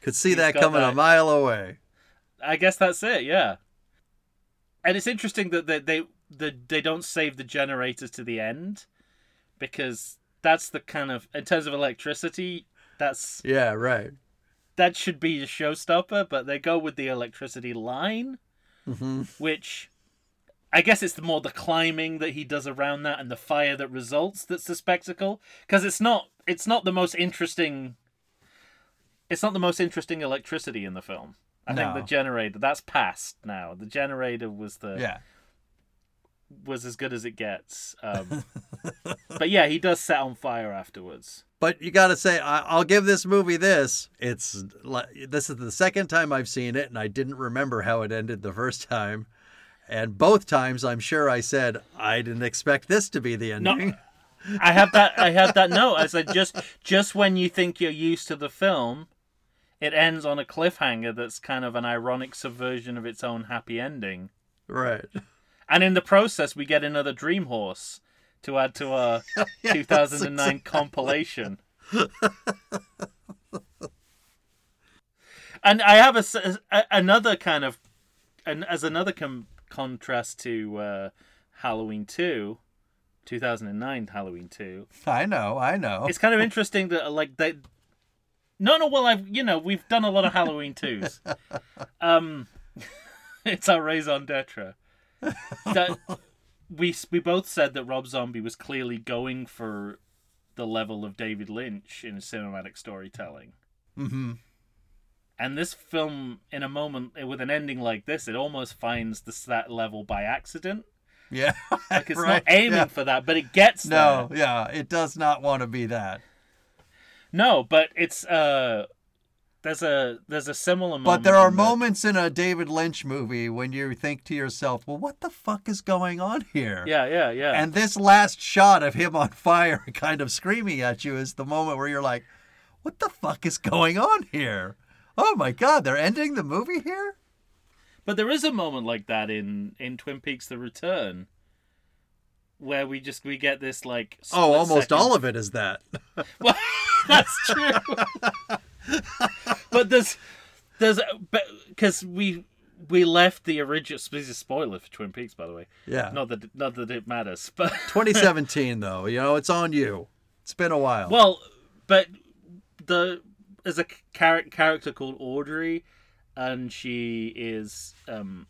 Could see He's that coming a mile away. I guess that's it. Yeah. And it's interesting that they they the, they don't save the generators to the end because that's the kind of in terms of electricity that's Yeah, right. that should be a showstopper, but they go with the electricity line, hmm which I guess it's the more the climbing that he does around that and the fire that results that's the spectacle because it's not it's not the most interesting it's not the most interesting electricity in the film. I think the generator that's past now. The generator was the Yeah. was as good as it gets. Um, but yeah, he does set on fire afterwards. But you got to say, I, I'll give this movie this. It's this is the second time I've seen it, and I didn't remember how it ended the first time. And both times, I'm sure I said I didn't expect this to be the ending. No. I have that. I have that note. I said just just when you think you're used to the film, it ends on a cliffhanger that's kind of an ironic subversion of its own happy ending. Right. And in the process, we get another Dream Horse to add to our Yes, 2009 exactly. compilation. and I have a, a- another kind of, and as another com- contrast to uh, Halloween 2, 2009 Halloween 2, I know. I know. it's kind of interesting that like they no no well i've you know we've done a lot of halloween twos um it's our raison d'etre that we we both said that rob zombie was clearly going for the level of david lynch in cinematic storytelling hmm and this film in a moment with an ending like this it almost finds this that level by accident Yeah. like it's right. not aiming Yeah. for that but it gets there. No. Yeah. It does not want to be that. No, but it's uh there's a there's a similar moment. But there are moments in a David Lynch movie when you think to yourself, "Well, what the fuck is going on here?" Yeah, yeah, yeah. And this last shot of him on fire, kind of screaming at you, is the moment where you're like, "What the fuck is going on here?" Oh my god, they're ending the movie here. but there is a moment like that in in Twin Peaks: The Return, where we just we get this like. Oh, almost all of it is that. Well, that's true. but there's there's because we we left the original. This is a spoiler for Twin Peaks, by the way. Yeah. Not that not that it matters, but 2017 though, you know, it's on you. It's been a while. Well, but the there's a char- character called Audrey, and she is um,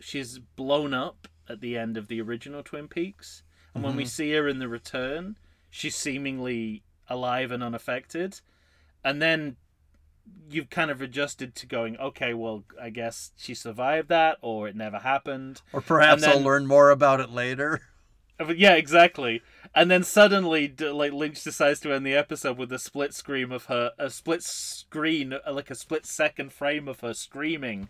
she's blown up at the end of the original Twin Peaks, and when we see her in the return, she's seemingly alive and unaffected, and then you've kind of adjusted to going, okay, well, I guess she survived that, or it never happened. or perhaps then- I'll learn more about it later. Yeah, exactly. And then suddenly, like Lynch decides to end the episode with a split scream of her, a split screen, like a split second frame of her screaming,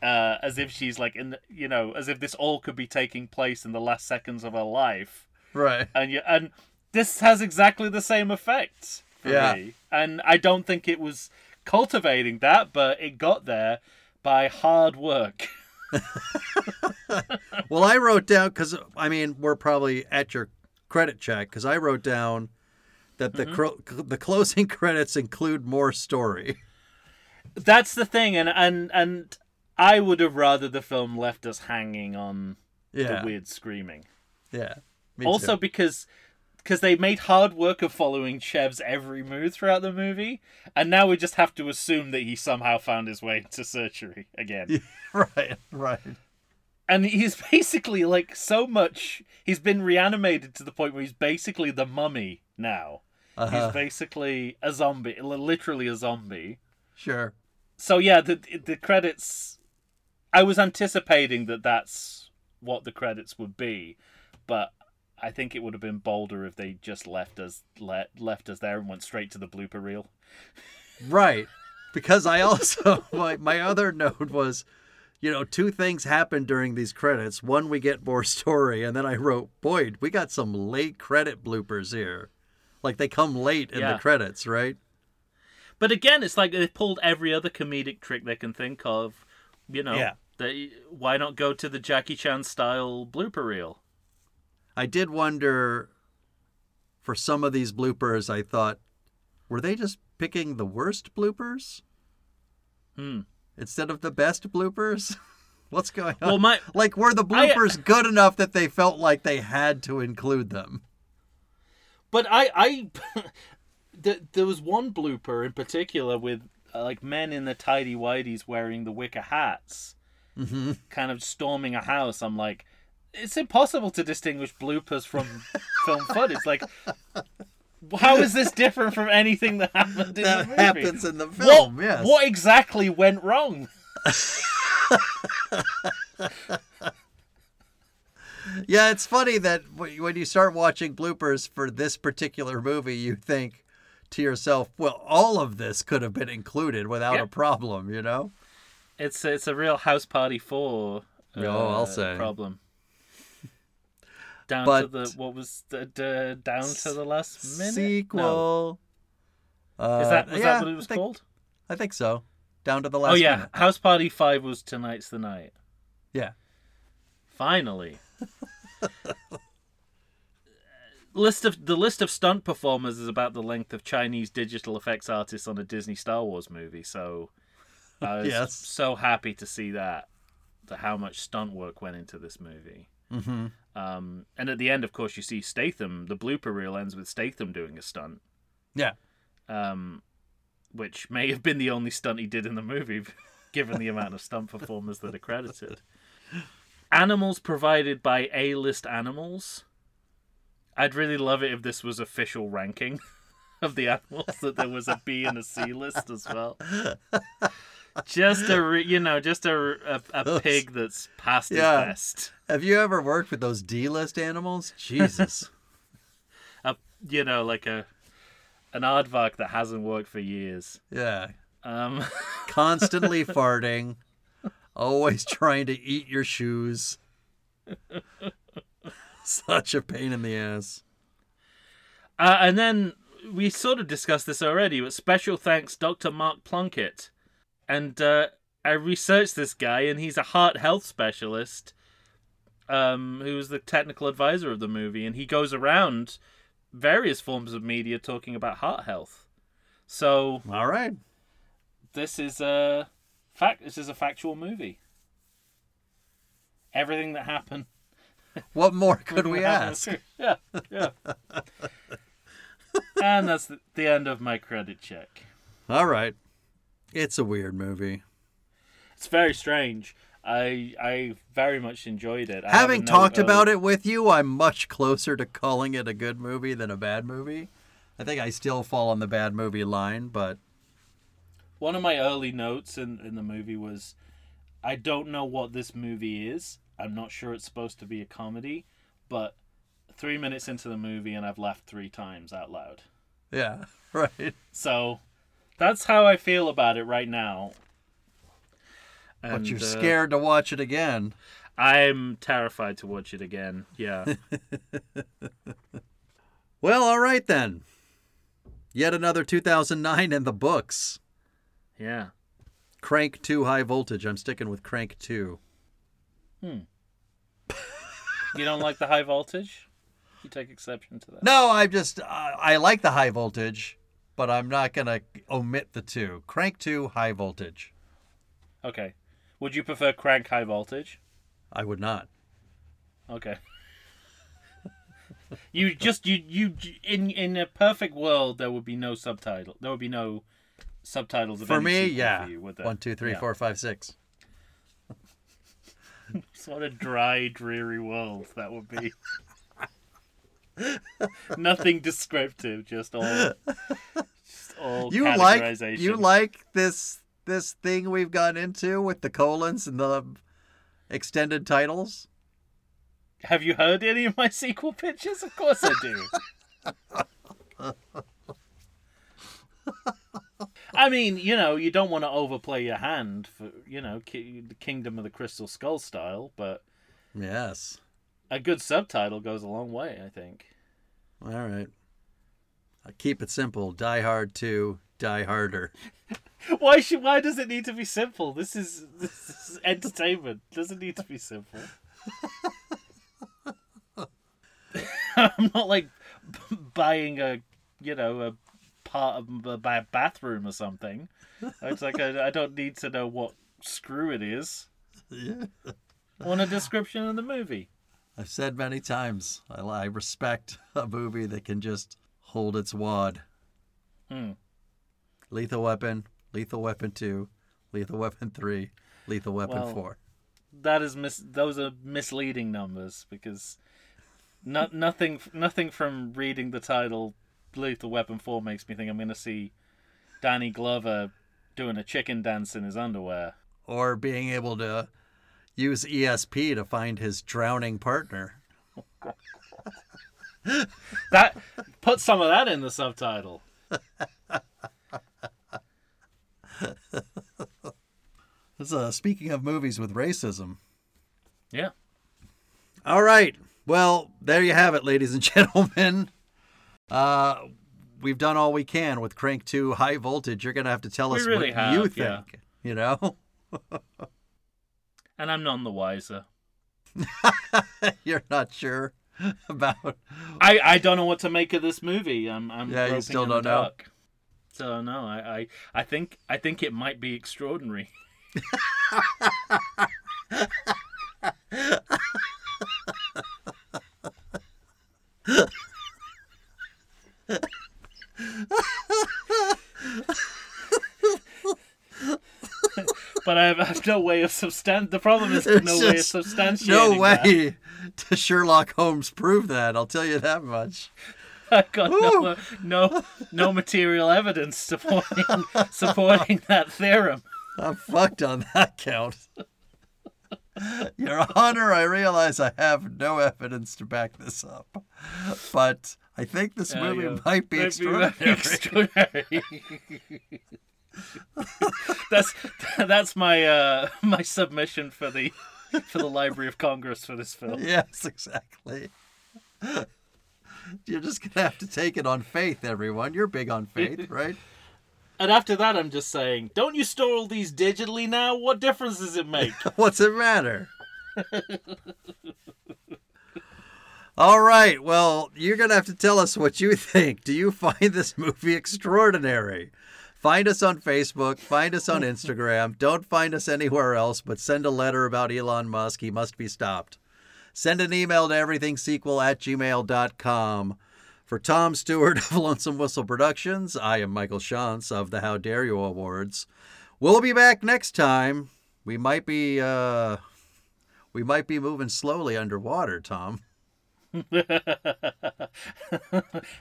uh, as if she's like in, the, you know, as if this all could be taking place in the last seconds of her life. Right. And you, and this has exactly the same effect for Yeah. me. And I don't think it was cultivating that, but it got there by hard work. Well, I wrote down because I mean we're probably at your credit check because I wrote down that the mm-hmm. cro- the closing credits include more story. That's the thing, and and and I would have rather the film left us hanging on Yeah. the weird screaming. Yeah. Also too. because because they made hard work of following Chev's every move throughout the movie, and now we just have to assume that he somehow found his way to surgery again. right, right. and he's basically like so much. He's been reanimated to the point where he's basically the mummy now. Uh-huh. He's basically a zombie, literally a zombie. Sure. So yeah, the the credits. I was anticipating that that's what the credits would be, but I think it would have been bolder if they just left us let left us there and went straight to the blooper reel. Right. Because I also my my other note was, you know, two things happened during these credits. One, we get more story, and then I wrote, Boyd, we got some late credit bloopers here. Like they come late in Yeah. the credits, right? But again, it's like they pulled every other comedic trick they can think of. You know, Yeah. they, why not go to the Jackie Chan style blooper reel? I did wonder for some of these bloopers, I thought, were they just picking the worst bloopers Hmm. instead of the best bloopers? What's going on? Well, my like, were the I- bloopers good enough that they felt like they had to include them? But I, I, th- there was one blooper in particular with uh, like men in the tidy whities wearing the wicker hats, Mm-hmm. kind of storming a house. I'm like, it's impossible to distinguish bloopers from film footage. Like, how is this different from anything that happened in the That movie? happens in the film, what, yes. What exactly went wrong? Yeah, it's funny that when you start watching bloopers for this particular movie, you think to yourself, well, all of this could have been included without Yeah. a problem, you know? It's it's a real House Party Four. Uh, Oh, I'll say. problem. Down to But- the what was the, the down to the last minute No. Sequel. Uh, Is that was yeah, that what it was I think, called? I think so. Down to the last Oh yeah, minute. House Party Five was tonight's the night. Yeah. Finally. list of the list of stunt performers is about the length of Chinese digital effects artists on a Disney Star Wars movie. So I was Yes. so happy to see that, the how much stunt work went into this movie. Mm-hmm. Um, and at the end, of course, you see Statham. The blooper reel ends with Statham doing a stunt, Yeah. um, which may have been the only stunt he did in the movie, given the amount of stunt performers that are credited. Animals provided by A-list animals. I'd really love it if this was official ranking of the animals that there was a B and a C list as well. Just a re- you know, just a a, a pig that's past Yeah. his best. Have you ever worked with those D-list animals? Jesus. a you know like a an aardvark that hasn't worked for years. yeah. Um, Constantly farting. Always trying to eat your shoes. Such a pain in the ass. uh, and then we sort of discussed this already, but special thanks Dr. Mark Plunkett. And uh, I researched this guy, and he's a heart health specialist um, who was the technical advisor of the movie, and he goes around various forms of media talking about heart health. So All right. this is a fact. This is a factual movie. Everything that happened. What more could we everything that happened ask? Yeah, yeah. and that's the end of my credit check. All right. It's a weird movie. It's very strange. I I very much enjoyed it. I Having talked of- about it with you, I'm much closer to calling it a good movie than a bad movie. I think I still fall on the bad movie line, but One of my early notes in, in the movie was I don't know what this movie is. I'm not sure it's supposed to be a comedy, but three minutes into the movie and I've laughed three times out loud. yeah, right. So that's how I feel about it right now. But you're uh, scared to watch it again. I'm terrified to watch it again. Yeah. Well, all right then. Yet another 2009 in the books. yeah. Crank 2 High Voltage. I'm sticking with Crank 2. Hmm. You don't like the high voltage? You take exception to that. No, I just uh, I like the high voltage, but I'm not going to omit the 2. Crank 2 High Voltage. Okay. Would you prefer crank high voltage? I would not. Okay. you just you you in in a perfect world there would be no subtitle. There would be no subtitles of For me, yeah. For you? One, two, three, Yeah. four, five, six. what a dry, dreary world that would be. Nothing descriptive, just all, all You like you like this this thing we've gone into with the colons and the extended titles? Have you heard any of my sequel pitches? Of course I do. I mean, you know, you don't want to overplay your hand for, you know, ki- the Kingdom of the Crystal Skull style, but Yes. a good subtitle goes a long way, I think. All right. I keep it simple. Die Hard 2, Die Harder. Why should? Why does it need to be simple? This is this is entertainment. It doesn't need to be simple. I'm not like b- buying a, you know, a part of a ba- bathroom or something. It's like I, I don't need to know what screw it is. Yeah. I want a description of the movie. I've said many times, I, I respect a movie that can just hold its wad. Hmm. Lethal Weapon, Lethal Weapon 2, Lethal Weapon 3, Lethal Weapon Well, 4. That is mis- those are misleading numbers because no- nothing nothing from reading the title Lethal Weapon 4 makes me think I'm going to see Danny Glover doing a chicken dance in his underwear. Or being able to use ESP to find his drowning partner. That put some of that in the subtitle. This, uh, speaking of movies with racism. Yeah. All right. Well, there you have it, ladies and gentlemen. Uh, we've done all we can with Crank 2 High Voltage. You're going to have to tell us really what have, you think. yeah. You know? And I'm none the wiser. You're not sure about. I, I don't know what to make of this movie. I'm I'm Yeah, you still don't know? So no, I, I I think I think it might be extraordinary. but I have, I have no way of substan. The problem is There's no way of substantiating. No that. way to Sherlock Holmes prove that. I'll tell you that much. I got no, no no material evidence supporting supporting that theorem. I'm fucked on that count. Your Honor, I realize I have no evidence to back this up, but I think this Yeah, movie might be Might extraordinary. extraordinary. that's that's my uh my submission for the for the Library of Congress for this film. yes, exactly. You're just gonna have to take it on faith, everyone. You're big on faith, right? And after that, I'm just saying, don't you store all these digitally now? What difference does it make? What's it matter? All right. Well, you're going to have to tell us what you think. Do you find this movie extraordinary? Find us on Facebook. Find us on Instagram. Don't find us anywhere else, but send a letter about Elon Musk. He must be stopped. Send an email to everythingsequel at gmail.com. For Tom Stewart of Lonesome Whistle Productions, I am Michael Shantz of the How Dare You Awards. We'll be back next time. We might be uh we might be moving slowly underwater, Tom.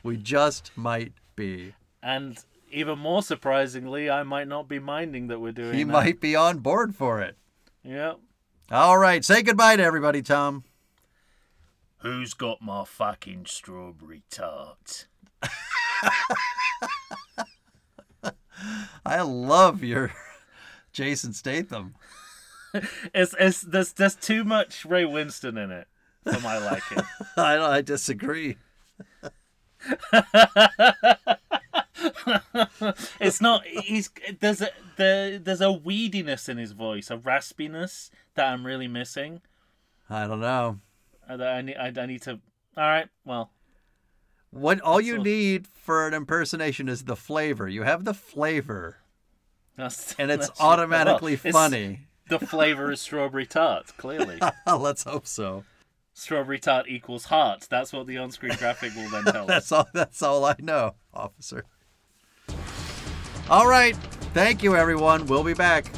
we just might be. and even more surprisingly, I might not be minding that we're doing He that. might be on board for it. Yep. All right, say goodbye to everybody, Tom. Who's got my fucking strawberry tart? I love your Jason Statham. It's, it's there's there's too much Ray Winstone in it for my liking. I I disagree. it's not. He's there's a there, there's a weediness in his voice, a raspiness that I'm really missing. I don't know. That I need. I, I need to. All right. Well, What all you need for an impersonation is the flavor. You have the flavor, that's, and it's automatically well, funny. The flavor is strawberry tart. Clearly, Let's hope so. strawberry tart equals heart. That's what the on-screen graphic will then tell us. That's all. That's all I know, officer. All right. Thank you, everyone. We'll be back.